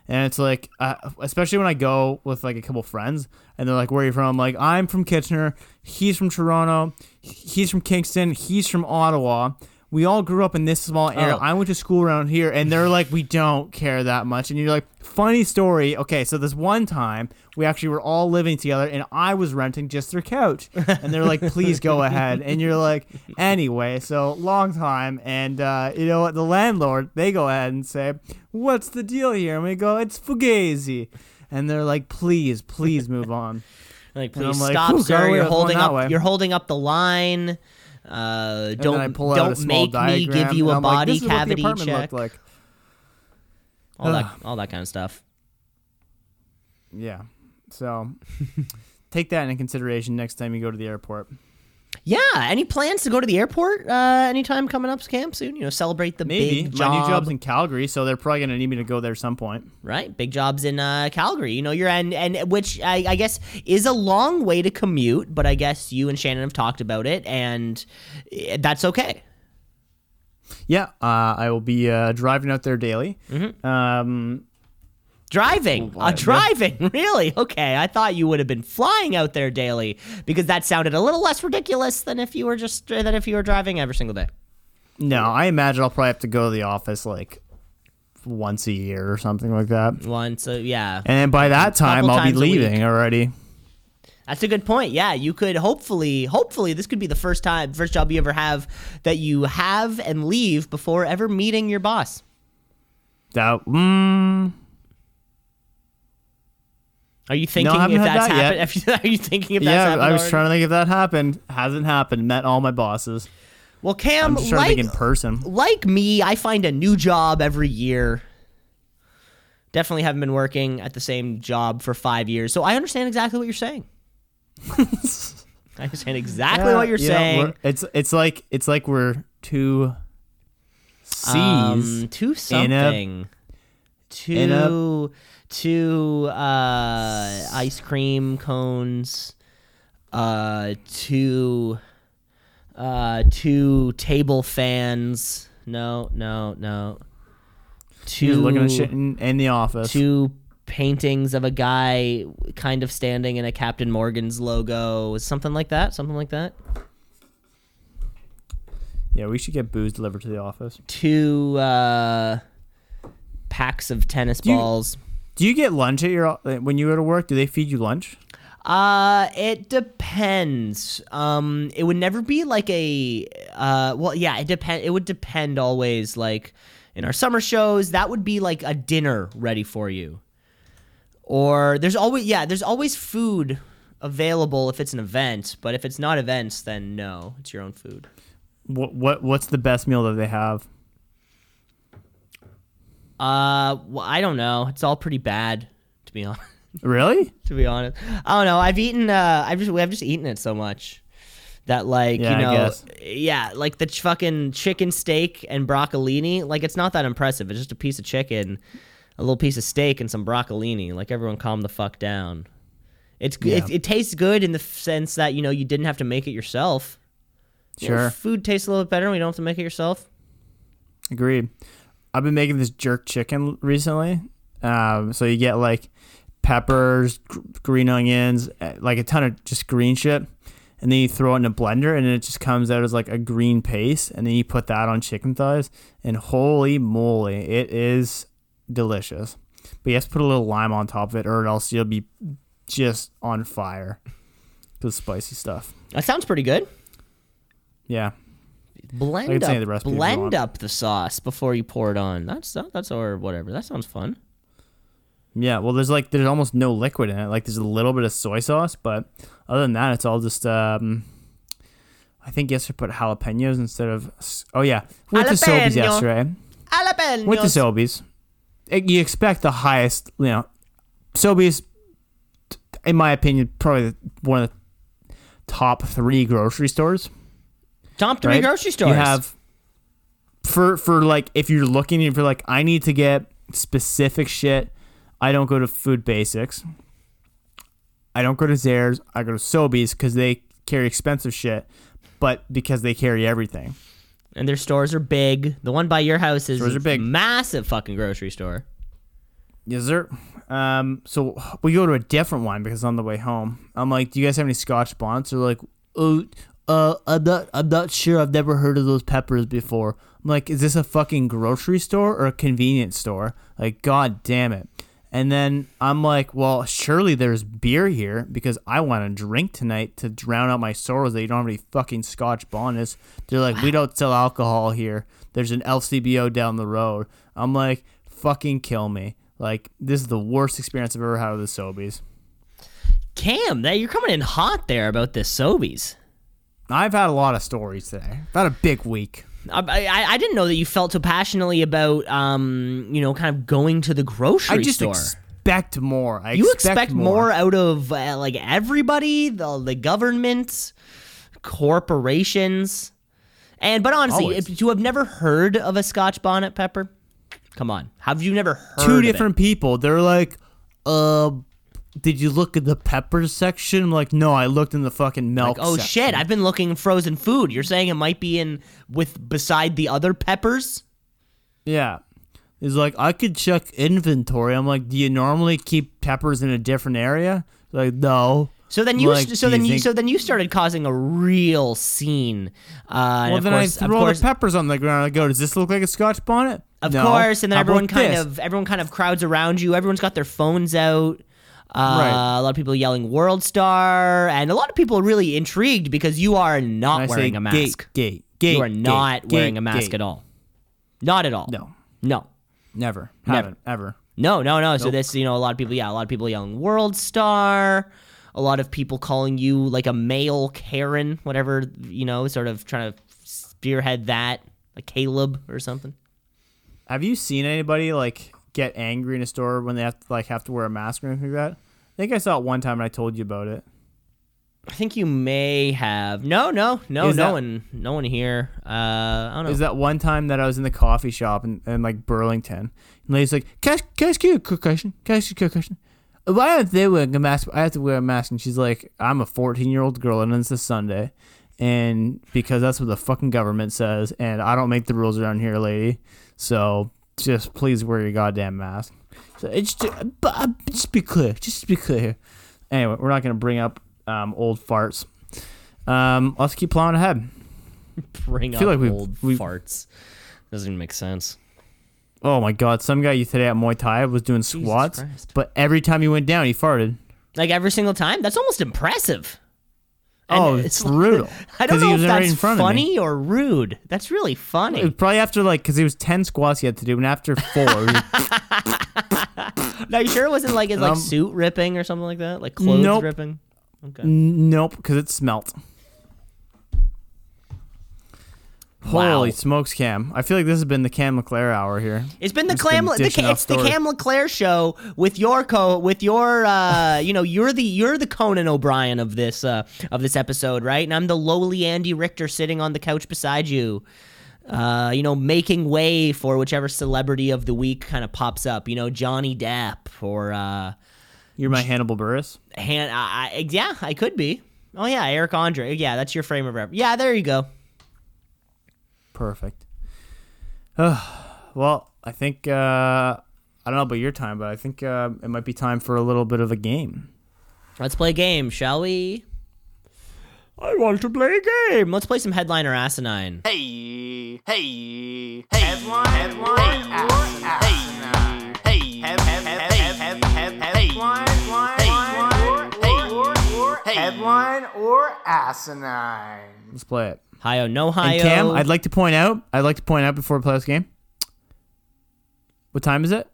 And it's like, uh, especially when I go with like a couple friends, and they're like, "Where are you from?" I'm like, "I'm from Kitchener. He's from Toronto. He's from Kingston. He's from Ottawa." We all grew up in this small area. Oh. I went to school around here, and they're like, "We don't care that much." And you're like, "Funny story. Okay, so this one time we actually were all living together, and I was renting just their couch, and they're like, "Please go ahead." And you're like, "Anyway, so long time." And uh, you know what? The landlord they go ahead and say, "What's the deal here?" And we go, "It's fugazi." And they're like, "Please, please move on." Like, please stop, "Whew, sir. You're I was going holding up. You're holding up the line. Uh, And then I don't pull don't make me give you a like, body this is what the cavity check. like. All that all that kind of stuff. Yeah. So take that into consideration next time you go to the airport. Yeah. Any plans to go to the airport uh, anytime coming up, to Camp soon? You know, celebrate the Maybe big my new job's in Calgary, so they're probably gonna need me to go there some point. right? Big jobs in uh, Calgary. You know, you're and and which I, I guess is a long way to commute, but I guess you and Shannon have talked about it, and eh, that's okay. Yeah, uh, I will be uh, driving out there daily. Mm-hmm. Um, Driving, uh, driving, really? Okay, I thought you would have been flying out there daily because that sounded a little less ridiculous than if you were just than if you were driving every single day. No, I imagine I'll probably have to go to the office like once a year or something like that. Once, so yeah, And then by that time, I'll be times a week. leaving already. That's a good point. Yeah, you could hopefully, hopefully, this could be the first time, first job you ever have that you have and leave before ever meeting your boss. That, mm, Are you thinking haven't if that's that happened? Are you thinking if that's yeah, happened? I was already? trying to think if that happened. Hasn't happened. Met all my bosses. Well, Cam, I'm just trying to like, in person. like me, I find a new job every year. Definitely haven't been working at the same job for five years, so I understand exactly what you're saying. I understand exactly what you're Yeah, saying. It's it's like it's like we're two C's. Um, to in a- something. in a- to uh, ice cream cones. Uh, to uh, to table fans. No, no, no. Two looking at shit in, in the office. two paintings of a guy kind of standing in a Captain Morgan's logo, something like that. Something like that. yeah, we should get booze delivered to the office. Two uh, packs of tennis you- balls. Do you get lunch at your when you go to work? Do they feed you lunch? Uh, it depends. Um, it would never be like a uh. Well, yeah, it depend. It would depend always. Like in our summer shows, that would be like a dinner ready for you. Or there's always yeah, there's always food available if it's an event. But if it's not events, then no, it's your own food. What what what's the best meal that they have? Uh, well, I don't know. It's all pretty bad, to be honest. Really? to be honest. I don't know. I've eaten. Uh, I've just I've just eaten it so much that like Yeah, you know, yeah, like the ch- fucking chicken steak and broccolini. Like it's not that impressive. It's just a piece of chicken, a little piece of steak, and some broccolini. Like everyone, calm the fuck down. It's Yeah. it, it tastes good in the sense that you know you didn't have to make it yourself. You know, Sure. food tastes a little bit better when you don't have to make it yourself. Agreed. I've been making this jerk chicken recently. Um, so you get like peppers, gr- green onions, uh, like a ton of just green shit, and then you throw it in a blender, and it just comes out as like a green paste, and then you put that on chicken thighs, and holy moly, it is delicious. But you have to put a little lime on top of it, or else you'll be just on fire. The spicy stuff. That sounds pretty good. Yeah. Blend up, the recipe blend up the sauce before you pour it on. That's that's or whatever. That sounds fun. Yeah, well, there's like there's almost no liquid in it. Like there's a little bit of soy sauce, but other than that, it's all just. um I think yesterday put jalapenos instead of. Oh yeah, went to Sobeys Jalapeno. yesterday. Jalapenos. Went to Sobeys. You expect the highest, you know. Sobeys, t- in my opinion, probably one of the top three grocery stores. Top three right? grocery stores. You have for for like if you're looking if you're like I need to get specific shit. I don't go to Food Basics. I don't go to Zehrs. I go to Sobeys because they carry expensive shit, but because they carry everything. and their stores are big. The one by your house is Stores are big. massive fucking grocery store. Yes, sir. Um, so we go to a different one because on the way home, I'm like, "Do you guys have any Scotch bonnets?" They're like, "Oh, uh, I'm not, I'm not sure. I've never heard of those peppers before." I'm like, "Is this a fucking grocery store or a convenience store?" Like, god damn it. And then I'm like, "Well, surely there's beer here because I want to drink tonight to drown out my sorrows that you don't have any fucking Scotch bonnets." They're like, "We don't sell alcohol here. There's an LCBO down the road." I'm like, "Fucking kill me." Like this is the worst experience I've ever had with the Sobeys. Cam, that you're coming in hot there about this Sobeys. I've had a lot of stories today. I've had a big week. I, I, I didn't know that you felt so passionately about, um, you know, kind of going to the grocery I just store. expect more. I you expect, expect more out of uh, like everybody, the the government, corporations, and but honestly, if you have never heard of a Scotch bonnet pepper, come on, have you never heard Two of it? different people. They're like, uh, did you look at the peppers section? I'm like, no, I looked in the fucking milk. Oh section." shit! I've been looking frozen food. You're saying it might be in with beside the other peppers? Yeah. He's like, I could check inventory. I'm like, do you normally keep peppers in a different area? Like, no. So then you, Like, so then you you, think- so then you started causing a real scene. Uh, Well, then course, I of threw all course, the peppers on the ground. I go, does this look like a Scotch bonnet? of No. course, and then How everyone kind this? of everyone kind of crowds around you. Everyone's got their phones out. Uh, Right. A lot of people yelling "World Star," and a lot of people are really intrigued because you are not wearing a mask. Gate, gate, you are not gate, wearing gate, a mask gate. at all. Not at all. No, No. never. Never. Haven't, ever. No, no, no. So this, you know, a lot of people, yeah, a lot of people yelling "World Star," a lot of people calling you like a male Karen, whatever, you know, sort of trying to spearhead that, like Caleb or something. Have you seen anybody like get angry in a store when they have to like have to wear a mask or anything like that? I think I saw it one time and I told you about it. I think you may have. No, no, no, Is no that- one, no one here. Uh, I don't know. Is that one time that I was in the coffee shop in, in like Burlington, and lady's like, "Can I, can I ask you a quick question? Can I ask you a quick question? Why aren't they wearing a mask? I have to wear a mask." And she's like, "I'm a 14 year old girl, and it's a Sunday, and because that's what the fucking government says, and I don't make the rules around here, lady. So just please wear your goddamn mask." So it's just, but uh, just be clear, just be clear. Anyway, we're not gonna bring up um, old farts. Um, let's keep plowing ahead. bring up like we've- old we've- farts? Doesn't even make sense. Oh my god, some guy you today at Muay Thai was doing squats, Christ. but every time he went down, he farted. Like every single time. That's almost impressive. And Oh, it's like- brutal. I don't know if right that's front funny or rude. That's really funny. probably after like, because it was 10 squats he had to do, and after four, Now you sure it wasn't like his like Um, suit ripping or something like that, like clothes Nope. ripping? Okay. nope, because it smelt. Wow. Holy smokes, Cam! I feel like this has been the Cam Leclaire hour here. It's been the Just Cam. been The, it's the. Cam Leclaire show with your co with your uh you know you're the you're the Conan O'Brien of this uh of this episode right and I'm the lowly Andy Richter sitting on the couch beside you. Uh, you know, making way for whichever celebrity of the week kind of pops up. You know, Johnny Depp or uh, You're my Hannibal Buress. Han- I, I, yeah, I could be. Oh yeah, Eric Andre. Yeah, that's your frame of reference. Yeah, there you go. Perfect. well, I think uh, I don't know about your time, but I think uh, it might be time for a little bit of a game. Let's play a game, shall we? I want to play a game. Let's play some headliner asinine. Hey, hey, hey, headline, headline, asinine. Hey, hey, head, head, head, head, head, head, headline, headline, or, hey, headline or asinine. Let's play it. Hio, no Hio. And Cam, I'd like to point out, I'd like to point out before we play this game. What time is it?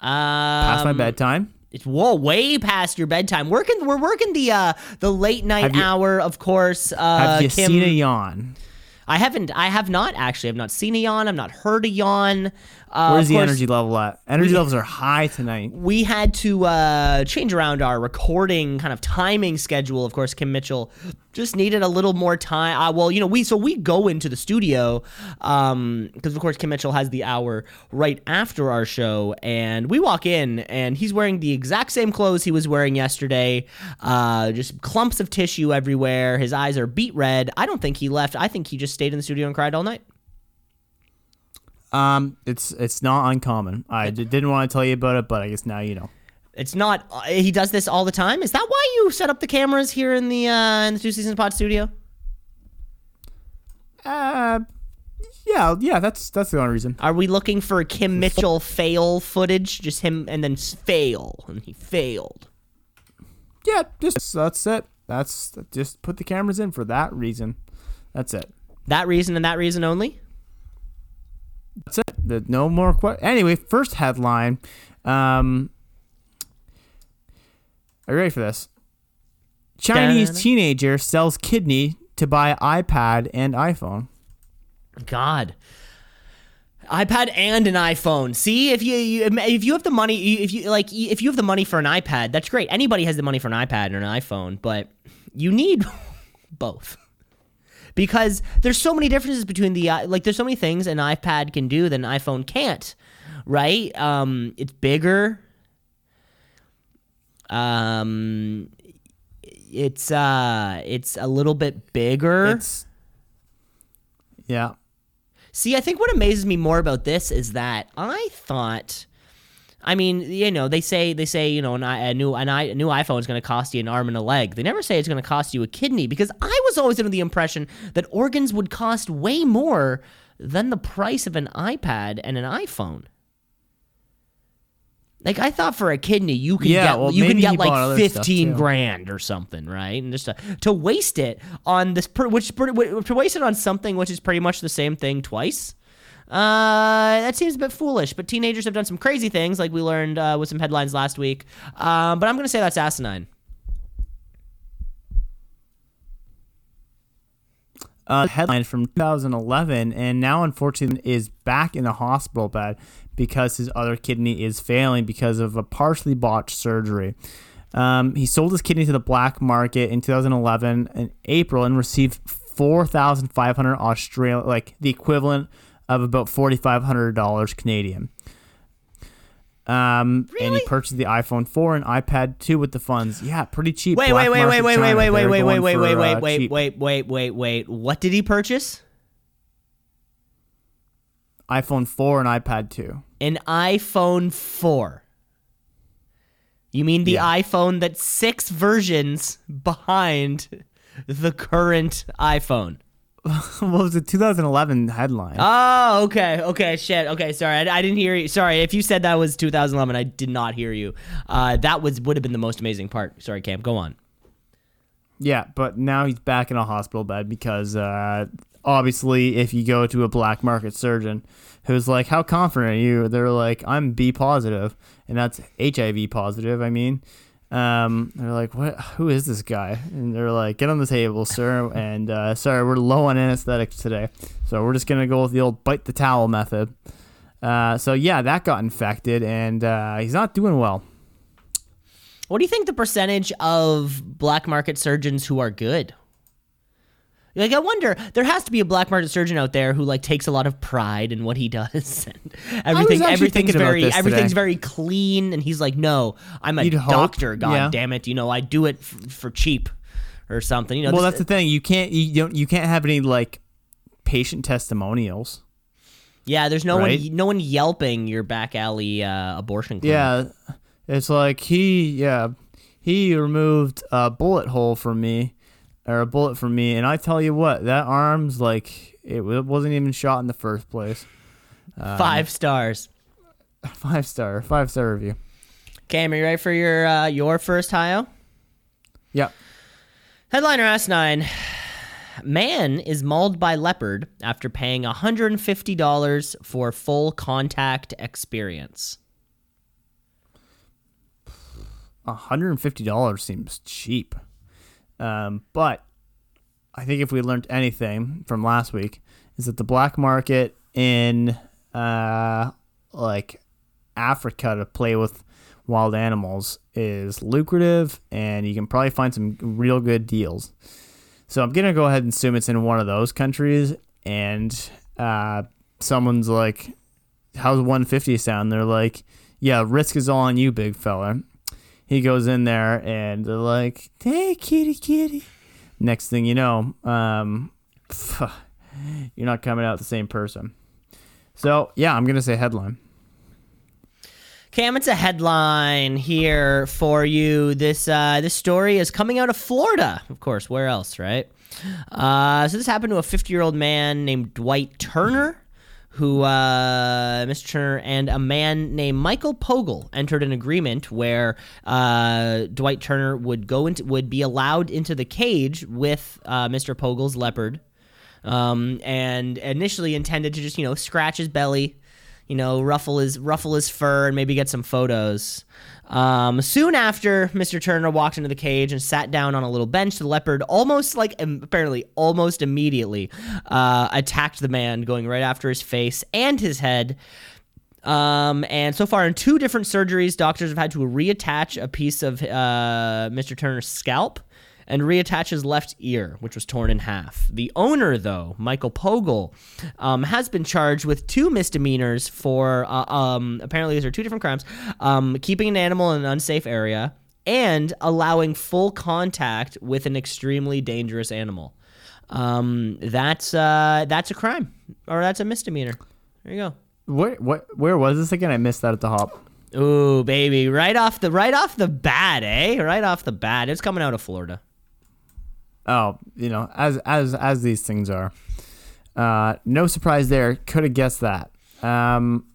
Past my um, bedtime. It's whoa, way past your bedtime. Working, we're working the uh the late night you- hour, of course. Uh, Have you Kim, seen a yawn? I haven't. I have not actually. I've not seen a yawn. I've not heard a yawn. Uh, Where's the course, energy level at? Energy levels are high tonight. we had to uh, change around our recording kind of timing schedule. Of course, Kim Mitchell just needed a little more time. Uh, well, you know, we so we go into the studio because of course Kim Mitchell has the hour right after our show, and we walk in and he's wearing the exact same clothes he was wearing yesterday. Uh, just clumps of tissue everywhere. His eyes are beat red. I don't think he left. I think he just stayed in the studio and cried all night. Um, it's it's not uncommon. I d- didn't want to tell you about it, but I guess now you know. It's not. Uh, he does this all the time. Is that why you set up the cameras here in the uh, in the two seasons pod studio? Uh, yeah, yeah. That's that's the only reason. Are we looking for Kim Mitchell fail footage? Just him and then fail, and he failed. Yeah, just that's it. That's just put the cameras in for that reason. That's it. That reason and that reason only. That's it. The- No more que- Anyway, first headline. Um, are you ready for this? Chinese Da-da-da. teenager sells kidney to buy iPad and iPhone. God. iPad and an iPhone. See, if you, you if you have the money, if you like, if you have the money for an iPad, that's great. Anybody has the money for an iPad and an iPhone, but you need both because there's so many differences between the like. There's so many things an iPad can do that an iPhone can't. Right? Um, it's bigger. Um, it's uh, it's a little bit bigger. It's yeah. See, I think what amazes me more about this is that I thought. I mean, you know, they say they say you know an, i- a new an, i- a new iPhone is going to cost you an arm and a leg. They never say it's going to cost you a kidney because I was always under the impression that organs would cost way more than the price of an iPad and an iPhone. Like I thought for a kidney you can Yeah, get well, you can get like fifteen grand or something, right? And just to, to waste it on this, per, which per- to waste it on something which is pretty much the same thing twice. Uh, that seems a bit foolish. But teenagers have done some crazy things, like we learned uh, with some headlines last week. Um, but I'm gonna say that's asinine. Uh, headline from 2011, and now unfortunately is back in the hospital bed because his other kidney is failing because of a partially botched surgery. Um, he sold his kidney to the black market in 2011 in April and received 4,500 Australian, like the equivalent of about 4,500 dollars Canadian. Um, and he purchased the iPhone 4 and iPad 2 with the funds. Yeah, pretty cheap. Wait, wait, wait, wait, wait, wait, wait, wait, wait, wait, wait, wait, uh, wait, wait, wait, wait, wait, wait. What did he purchase? iPhone 4 and iPad 2. An iPhone 4. You mean the Yeah. iPhone that's six versions behind the current iPhone? what was the 2011 headline? Oh, okay, okay, shit, okay. Sorry, I, I didn't hear you. Sorry, if you said that was 2011, I did not hear you. Uh, that was would have been the most amazing part. Sorry, Cam, go on. yeah, but now he's back in a hospital bed because uh, obviously, if you go to a black market surgeon who's like, "How confident are you?" They're like, "I'm B positive," and that's HIV positive. I mean, um, they're like, "What? Who is this guy?" And they're like, "Get on the table, sir." And uh, sorry, we're low on anesthetics today, so we're just gonna go with the old bite the towel method. Uh, so yeah, that got infected, and uh, he's not doing well. What do you think the percentage of black market surgeons who are good? Like, I wonder. There has to be a black market surgeon out there who like takes a lot of pride in what he does. And everything, everything's very, everything's today. very clean. And he's like, "No, I'm a You'd hope, doctor. God yeah. damn it! You know, I do it f- for cheap, or something. You know, Well, this- that's the thing. You can't you don't you can't have any like patient testimonials. yeah. There's no Right? one, no one yelping your back alley uh, abortion. Clinic. Yeah, it's like he yeah he removed a bullet hole from me or a bullet from me, and I tell you what, that arm's like it wasn't even shot in the first place. five stars. Five star, five star review. Cam, are you ready for your uh, your first hio? Yeah. Headline or asinine Man is mauled by leopard after paying $150 for full contact experience. $150 seems cheap. Um, but I think if we learned anything from last week is that the black market in uh, like Africa to play with wild animals is lucrative and you can probably find some real good deals. So I'm to go ahead and assume it's in one of those countries and uh, someone's like how's 150 sound? They're like, yeah, risk is all on you, big fella he goes in there and they're like, "Hey, kitty, kitty." Next thing you know, um, you're not coming out the same person. So yeah, I'm gonna say headline. Cam, it's a headline here for you. This uh, this story is coming out of Florida, of course. Where else, right? Uh, so this happened to a 50 year old man named Dwight Turner, who uh, Mr. Turner and a man named Michael Pogel entered an agreement where uh, Dwight Turner would go into would be allowed into the cage with uh, Mr. Pogel's leopard, um, and initially intended to just you know scratch his belly you know, ruffle his ruffle his fur and maybe get some photos. Um, soon after, Mr. Turner walked into the cage and sat down on a little bench. The leopard almost like apparently almost immediately uh, attacked the man, going right after his face and his head. Um, and so far, in two different surgeries, doctors have had to reattach a piece of uh, Mr. Turner's scalp and reattach his left ear, which was torn in half. The owner, though, Michael Pogel, um, has been charged with two misdemeanors for uh, um, apparently these are two different crimes: um, keeping an animal in an unsafe area and allowing full contact with an extremely dangerous animal. um, that's uh, that's a crime or that's a misdemeanor. There you go. Where what where was this again? I missed that at the hop. Ooh, baby, right off the right off the bat, eh? Right off the bat, it's coming out of Florida. Oh, you know, as as as these things are. Uh, no surprise there. Could have guessed that. Um,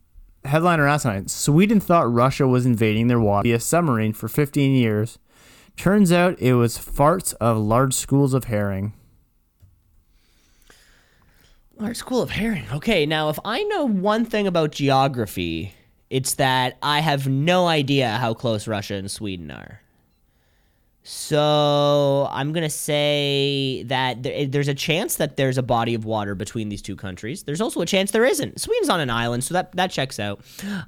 headliner last night: Sweden thought Russia was invading their water via submarine for 15 years. Turns out it was farts of large schools of herring. Our school of herring. Okay, now if I know one thing about geography, it's that I have no idea how close Russia and Sweden are. So I'm gonna say that there, there's a chance that there's a body of water between these two countries. There's also a chance there isn't. Sweden's on an island, so that that checks out.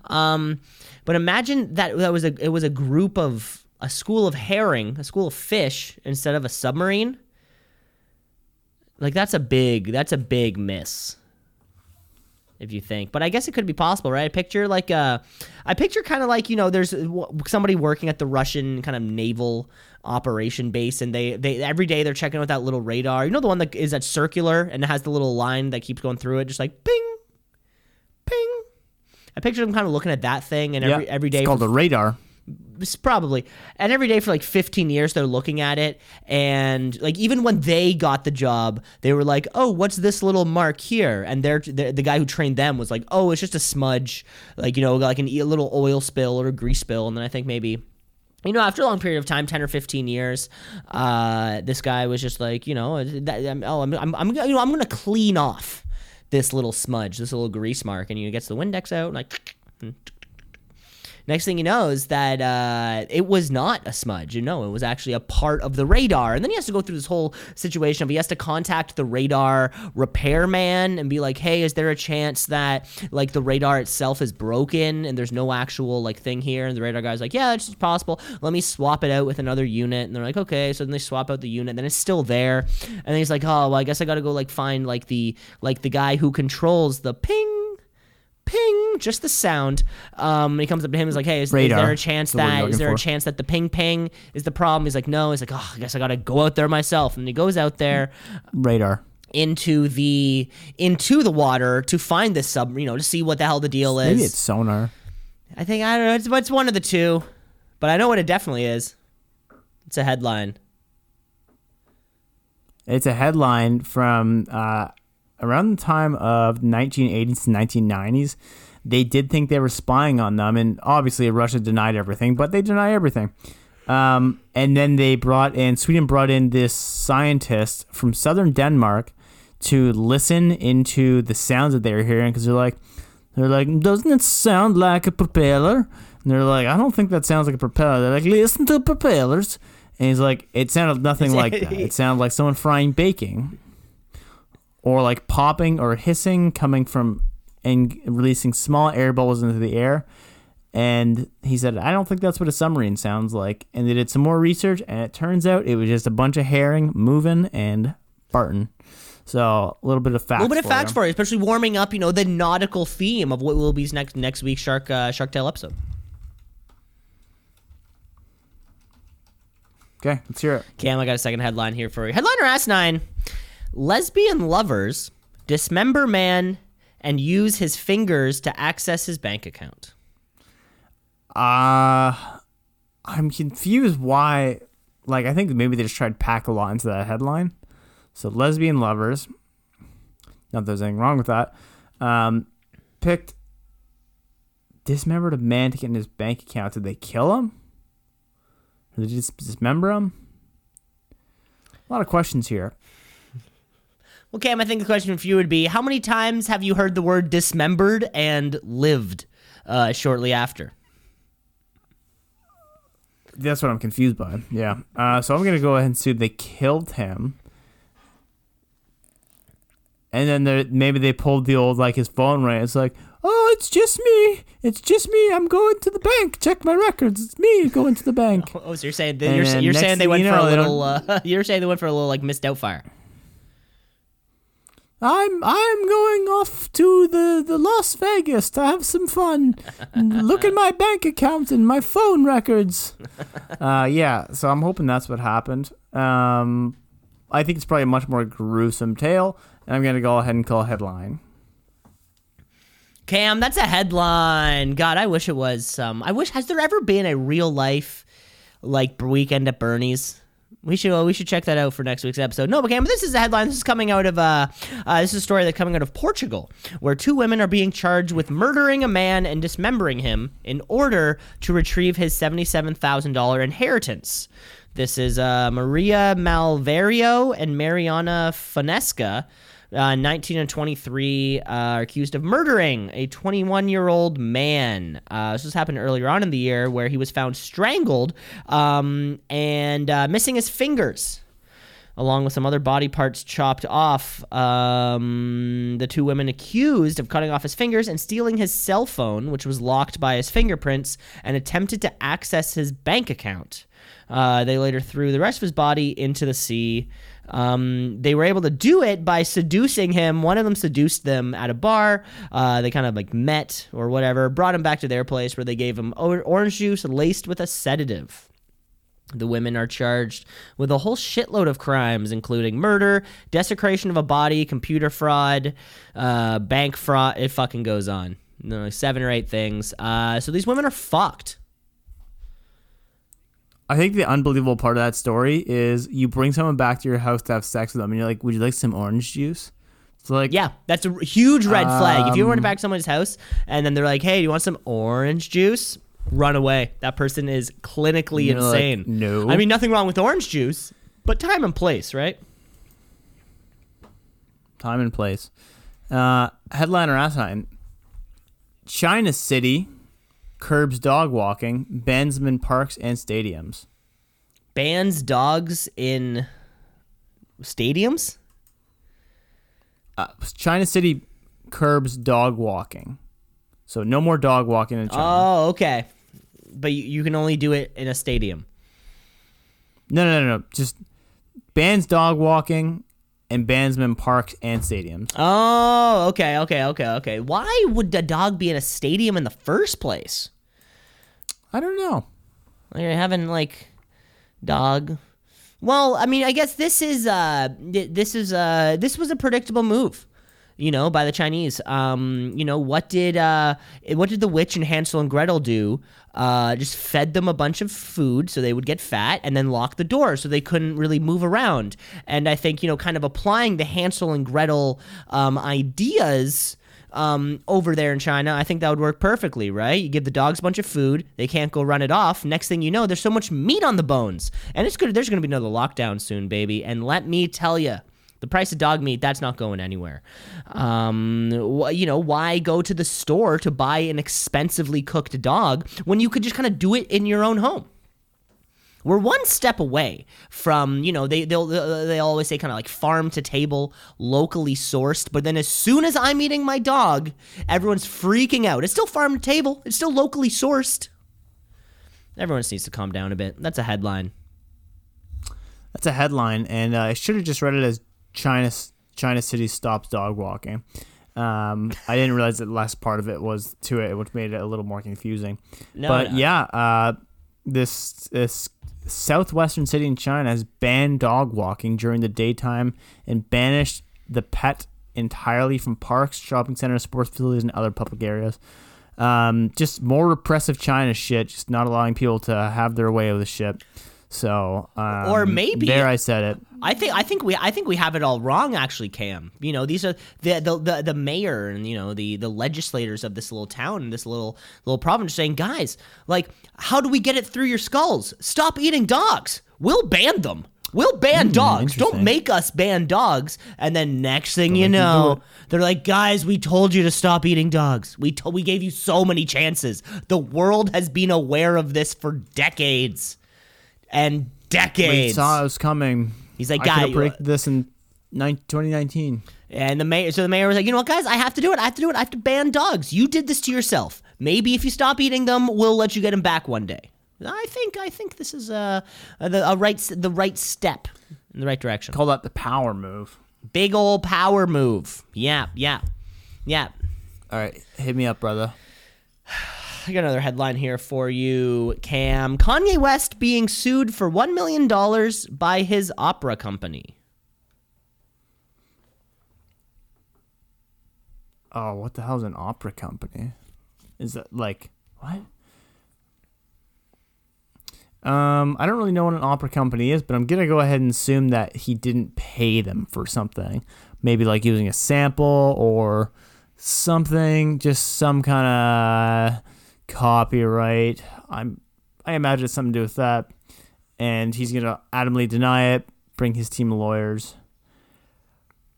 Um, but imagine that that was a it was a group of a school of herring, a school of fish instead of a submarine. Like that's a big that's a big miss. If you think, but I guess it could be possible, right? I picture like uh, I picture kind of like you know, there's somebody working at the Russian kind of naval operation base, and they they every day they're checking out that little radar. You know, the one that is that circular and it has the little line that keeps going through it, just like ping, ping. I picture them kind of looking at that thing, and every every day it's called for a radar. Probably and every day for like 15 years they're looking at it and like even when they got the job they were like oh what's this little mark here? And they're, they the guy who trained them was like oh it's just a smudge like you know like an, a little oil spill or a grease spill. And then i think maybe you know, after a long period of time, ten or fifteen years, uh, this guy was just like, you know, that, I'm, oh, I'm, I'm, I'm, you know, I'm gonna clean off this little smudge, this little grease mark, and he gets the Windex out, and like, Next thing he knows that uh, it was not a smudge. You know, it was actually a part of the radar. And then he has to go through this whole situation of he has to contact the radar repairman and be like, hey, is there a chance that like the radar itself is broken and there's no actual like thing here? And the radar guy's like, yeah, it's possible. Let me swap it out with another unit. And they're like, okay. So then they swap out the unit. Then it's still there. And he's like, oh, well, I guess I got to go like find like the like the guy who controls the ping ping, just the sound. Um, he comes up to him. He's like, "Hey, is, is there a chance That's the word that there a chance that the ping ping is the problem?" He's like, "No." He's like, "Oh, I guess I gotta go out there myself." And he goes out there Radar. into the into the water to find this sub, you know, to see what the hell the deal is. Maybe it's sonar. I think I don't know. It's, it's one of the two, but I know what it definitely is. It's a headline. It's a headline from uh, around the time of 1980s to 1990s. They did think they were spying on them, and obviously Russia denied everything, but they deny everything. Um, and then they brought in Sweden brought in this scientist from southern Denmark to listen into the sounds that they were hearing because they're like, they're like, doesn't it sound like a propeller? And they're like, I don't think that sounds like a propeller. They're like, listen to propellers. And he's like, it sounded nothing like that. It sounded like someone frying baking, or like popping or hissing coming from and releasing small air bubbles into the air. And he said, I don't think that's what a submarine sounds like. And they did some more research, and it turns out it was just a bunch of herring moving and farting. So a little bit of facts. A little bit of for facts you. for you, especially warming up, you know, the nautical theme of what will be next next week's Shark uh, Shark Tale episode. Okay, let's hear it. Cam, I got a second headline here for you. Headline or asinine: Lesbian lovers dismember man and use his fingers to access his bank account. Uh I'm confused why like I think maybe they just tried to pack a lot into that headline. So lesbian lovers, not that there's anything wrong with that. Um picked dismembered a man to get in his bank account. Did they kill him? Or did they just dismember him? A lot of questions here. Well, Cam, I think the question for you would be: How many times have you heard the word dismembered and lived uh, shortly after? That's what I'm confused by. Yeah. Uh, so I'm gonna go ahead and say they killed him, and then there- maybe they pulled the old like his phone rang. It's like, oh, it's just me. It's just me. I'm going to the bank. Check my records. It's me going to the bank. Oh, so you're saying you're, you're saying they went you for a little. Uh, you're saying they went for a little like Miss Doubtfire. I'm I'm going off to the, the Las Vegas to have some fun. Look at my bank account and my phone records. Uh, yeah, so I'm hoping that's what happened. Um, I think it's probably a much more gruesome tale, and I'm gonna go ahead and call headline. Cam, that's a headline. God, I wish it was. Um, I wish. Has there ever been a real life like weekend at Bernie's? We should we should check that out for next week's episode. No, but this is a headline. This is coming out of uh, uh this is a story that's coming out of Portugal, where two women are being charged with murdering a man and dismembering him in order to retrieve his seventy-seven thousand dollar inheritance. This is uh, Maria Malveiro and Mariana Fonesca. Uh, 19 and 23 uh, are accused of murdering a 21 year old man. Uh, this was happened earlier on in the year where he was found strangled um, and uh, missing his fingers. Along with some other body parts chopped off, um, the two women accused of cutting off his fingers and stealing his cell phone, which was locked by his fingerprints, and attempted to access his bank account. Uh, they later threw the rest of his body into the sea. Um, they were able to do it by seducing him. One of them seduced them at a bar. Uh, they kind of like met or whatever, brought him back to their place where they gave him orange juice laced with a sedative. The women are charged with a whole shitload of crimes, including murder, desecration of a body, computer fraud, uh, bank fraud. It fucking goes on. No, seven or eight things. Uh, so these women are fucked. I think the unbelievable part of that story is you bring someone back to your house to have sex with them, and you're like, "Would you like some orange juice?" It's like, Yeah, that's a huge red flag. If you went Um, back to someone's house and then they're like, "Hey, do you want some orange juice?" Run away. That person is clinically You're like, insane. "No." I mean, nothing wrong with orange juice, but time and place, right? time and place. Uh, headline or asinine. China City curbs dog walking, bans them in parks and stadiums. Bans dogs in stadiums. Uh, China City curbs dog walking. So no more dog walking in China. Oh, okay. But you, you can only do it in a stadium. no, no, no, no. Just bans dog walking and bans them in parks and stadiums. Oh, okay, okay, okay, okay. Why would a dog be in a stadium in the first place? I don't know. You're having like dog. Well, I mean, I guess this is uh this is uh this was a predictable move. You know, by the Chinese. Um, you know, what did uh what did the witch and Hansel and Gretel do? Uh just fed them a bunch of food so they would get fat and then lock the door so they couldn't really move around. And I think, you know, kind of applying the Hansel and Gretel um ideas um, over there in China, I think that would work perfectly, right? You give the dogs a bunch of food, they can't go run it off. Next thing you know, there's so much meat on the bones, and it's good. There's going to be another lockdown soon, baby. And let me tell you, the price of dog meat that's not going anywhere. Um, wh- you know, why go to the store to buy an expensively cooked dog when you could just kind of do it in your own home? we're one step away from you know they they'll they always say kind of like farm to table locally sourced but then as soon as i'm eating my dog everyone's freaking out it's still farm to table it's still locally sourced everyone needs to calm down a bit that's a headline That's a headline, and uh, I should have just read it as China China City stops dog walking. Um, I didn't realize that the last part of it was to it, which made it a little more confusing. No, but no. yeah, uh, this this southwestern city in China has banned dog walking during the daytime and banished the pet entirely from parks, shopping centers, sports facilities, and other public areas. Um, just more repressive China shit, just not allowing people to have their way with the shit. So, um, Or maybe- there I said it. I think I think we I think we have it all wrong actually, Cam. You know, these are the the the, the mayor and you know the the legislators of this little town, and this little little province saying, "Guys, like how do we get it through your skulls? Stop eating dogs. We'll ban them. We'll ban dogs. Don't make us ban dogs." And then next thing you make you know, they're like, "Guys, we told you to stop eating dogs. We to- we gave you so many chances. The world has been aware of this for decades." And We decades. saw it was coming. He's like, I "Guy, you- predicted this in nine- 2019. And the mayor, so the mayor was like, you know what, guys, I have to do it. I have to do it. I have to ban dogs. You did this to yourself. Maybe if you stop eating them, we'll let you get them back one day. I think, I think this is a, a, the- a right, the right step in the right direction. Call that the power move. Big old power move. Yeah, yeah, yeah. All right, hit me up, brother. I got another headline here for you, Cam. Kanye West being sued for $1 million by his opera company. Oh, what the hell is an opera company? Is that like what? Um, I don't really know what an opera company is, but I'm gonna go ahead and assume that he didn't pay them for something. Maybe like using a sample or something, just some kind of copyright. I'm I imagine it's something to do with that. And he's gonna adamantly deny it, bring his team of lawyers.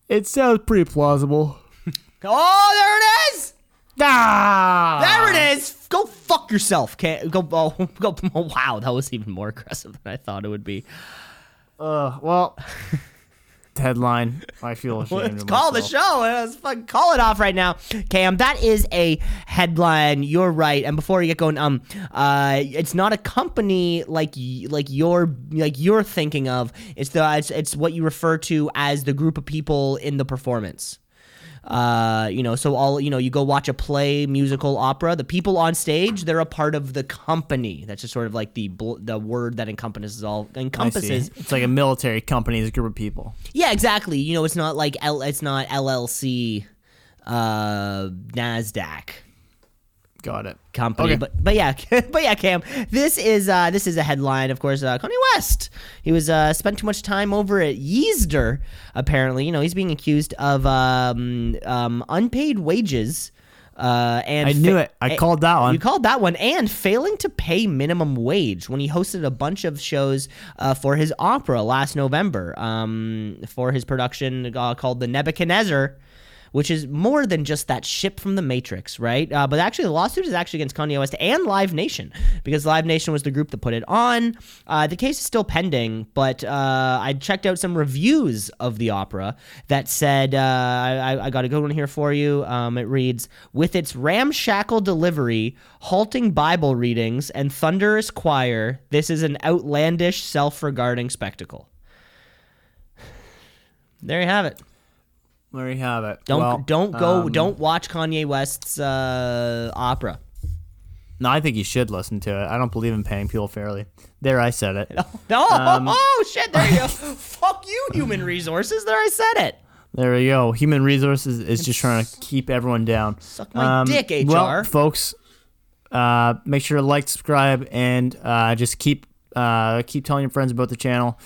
It sounds pretty plausible. Oh, there it is. Ah! There it is. Go fuck yourself. Can't go. Oh, go. Oh, wow, that was even more aggressive than I thought it would be. Uh, well, headline. I feel ashamed. Let's of call the show. Let's fucking call it off right now. Cam, that is a headline. You're right. And before you get going, um, uh, it's not a company like like you're like you're thinking of. It's the it's, it's what you refer to as the group of people in the performance. Uh, you know, so all you know, you go watch a play, musical, opera. The people on stage, they're a part of the company. That's just sort of like the bl- the word that encompasses all encompasses It's like a military company. It's a group of people. yeah, exactly. You know, it's not like L- it's not LLC, uh, Nasdaq Got it. company. Okay. But but yeah, but yeah, Cam. This is uh this is a headline. Of course, uh, Kanye West. He was uh spent too much time over at Yeezer. Apparently, you know, he's being accused of um um unpaid wages. Uh, and I knew it. I called that one. You called that one, and failing to pay minimum wage when he hosted a bunch of shows uh, for his opera last November. Um, for his production uh, called The Nebuchadnezzar, which is more than just that ship from the Matrix, right? Uh, but actually, the lawsuit is actually against Kanye West and Live Nation because Live Nation was the group that put it on. Uh, the case is still pending, but uh, I checked out some reviews of the opera that said, uh, I, I got a good one here for you. Um, it reads, with its ramshackle delivery, halting Bible readings, and thunderous choir, this is an outlandish, self-regarding spectacle. There you have it. There you have it. Don't Well, don't go um, don't watch Kanye West's uh, opera. No, I think you should listen to it. I don't believe in paying people fairly. There, I said it. No, Um, oh shit! There you go. Fuck you, human resources. There, I said it. There we go. Human resources is just trying to keep everyone down. Suck my dick, HR. Well, folks, uh, make sure to like, subscribe, and uh, just keep uh, keep telling your friends about the channel.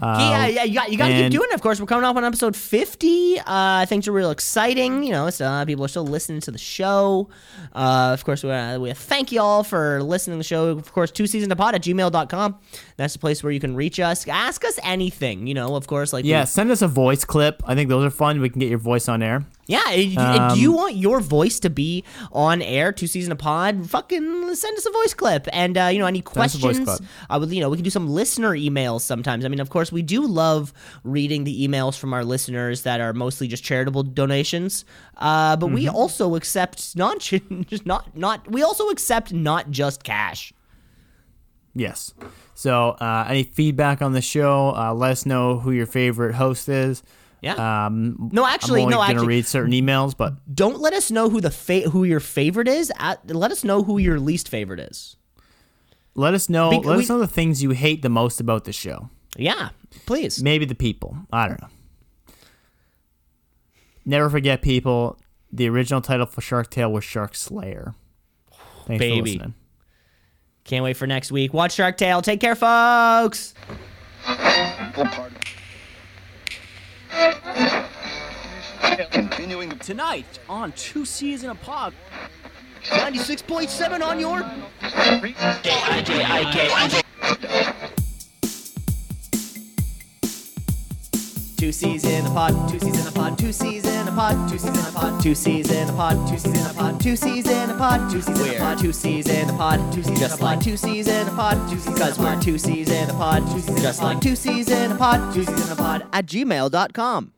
Uh, yeah, yeah, you got you got to keep doing it. Of course, we're coming up on episode fifty. Uh, things are real exciting. You know, so, uh, people are still listening to the show. Uh, of course, we, uh, we thank you all for listening to the show. Of course, two season pod at gmail.com. That's the place where you can reach us. Ask us anything. You know, of course, like Yeah, we- send us a voice clip. I think those are fun. We can get your voice on air. Yeah, if do you want your voice to be on air two C's in a pod? Fucking send us a voice clip, and uh, you know any us a voice questions. I would, you know, we can do some listener emails sometimes. I mean, of course, we do love reading the emails from our listeners that are mostly just charitable donations. Uh, but Mm-hmm. we also accept not just not not. We also accept not just cash. Yes. So, uh, any feedback on the show? Uh, let us know who your favorite host is. Yeah. Um, No, actually, I'm only no, gonna actually- read certain emails, but Don't let us know who the fa- who your favorite is. At, let us know who your least favorite is. let us know. Bec- let we- us know the things you hate the most about the show. Yeah, please. Maybe the people. I don't know. Never forget, people. The original title for Shark Tale was Shark Slayer. Thanks Baby. for listening. Can't wait for next week. Watch Shark Tale. Take care, folks. Continuing Tonight on Two Seas in a Pod. 96.7 on your. Two C's in a pod, two C's in a pod, two C's in a pod, two C's in a pod, two C's in a pod, two C's in a pod, two C's in a pod, two C's in a pod, two C's in a pod, two C's just like two C's in a pod, two C's because we're two C's in a pod, two C's just like two C's in a pod, two C's in a pod at gmail.com.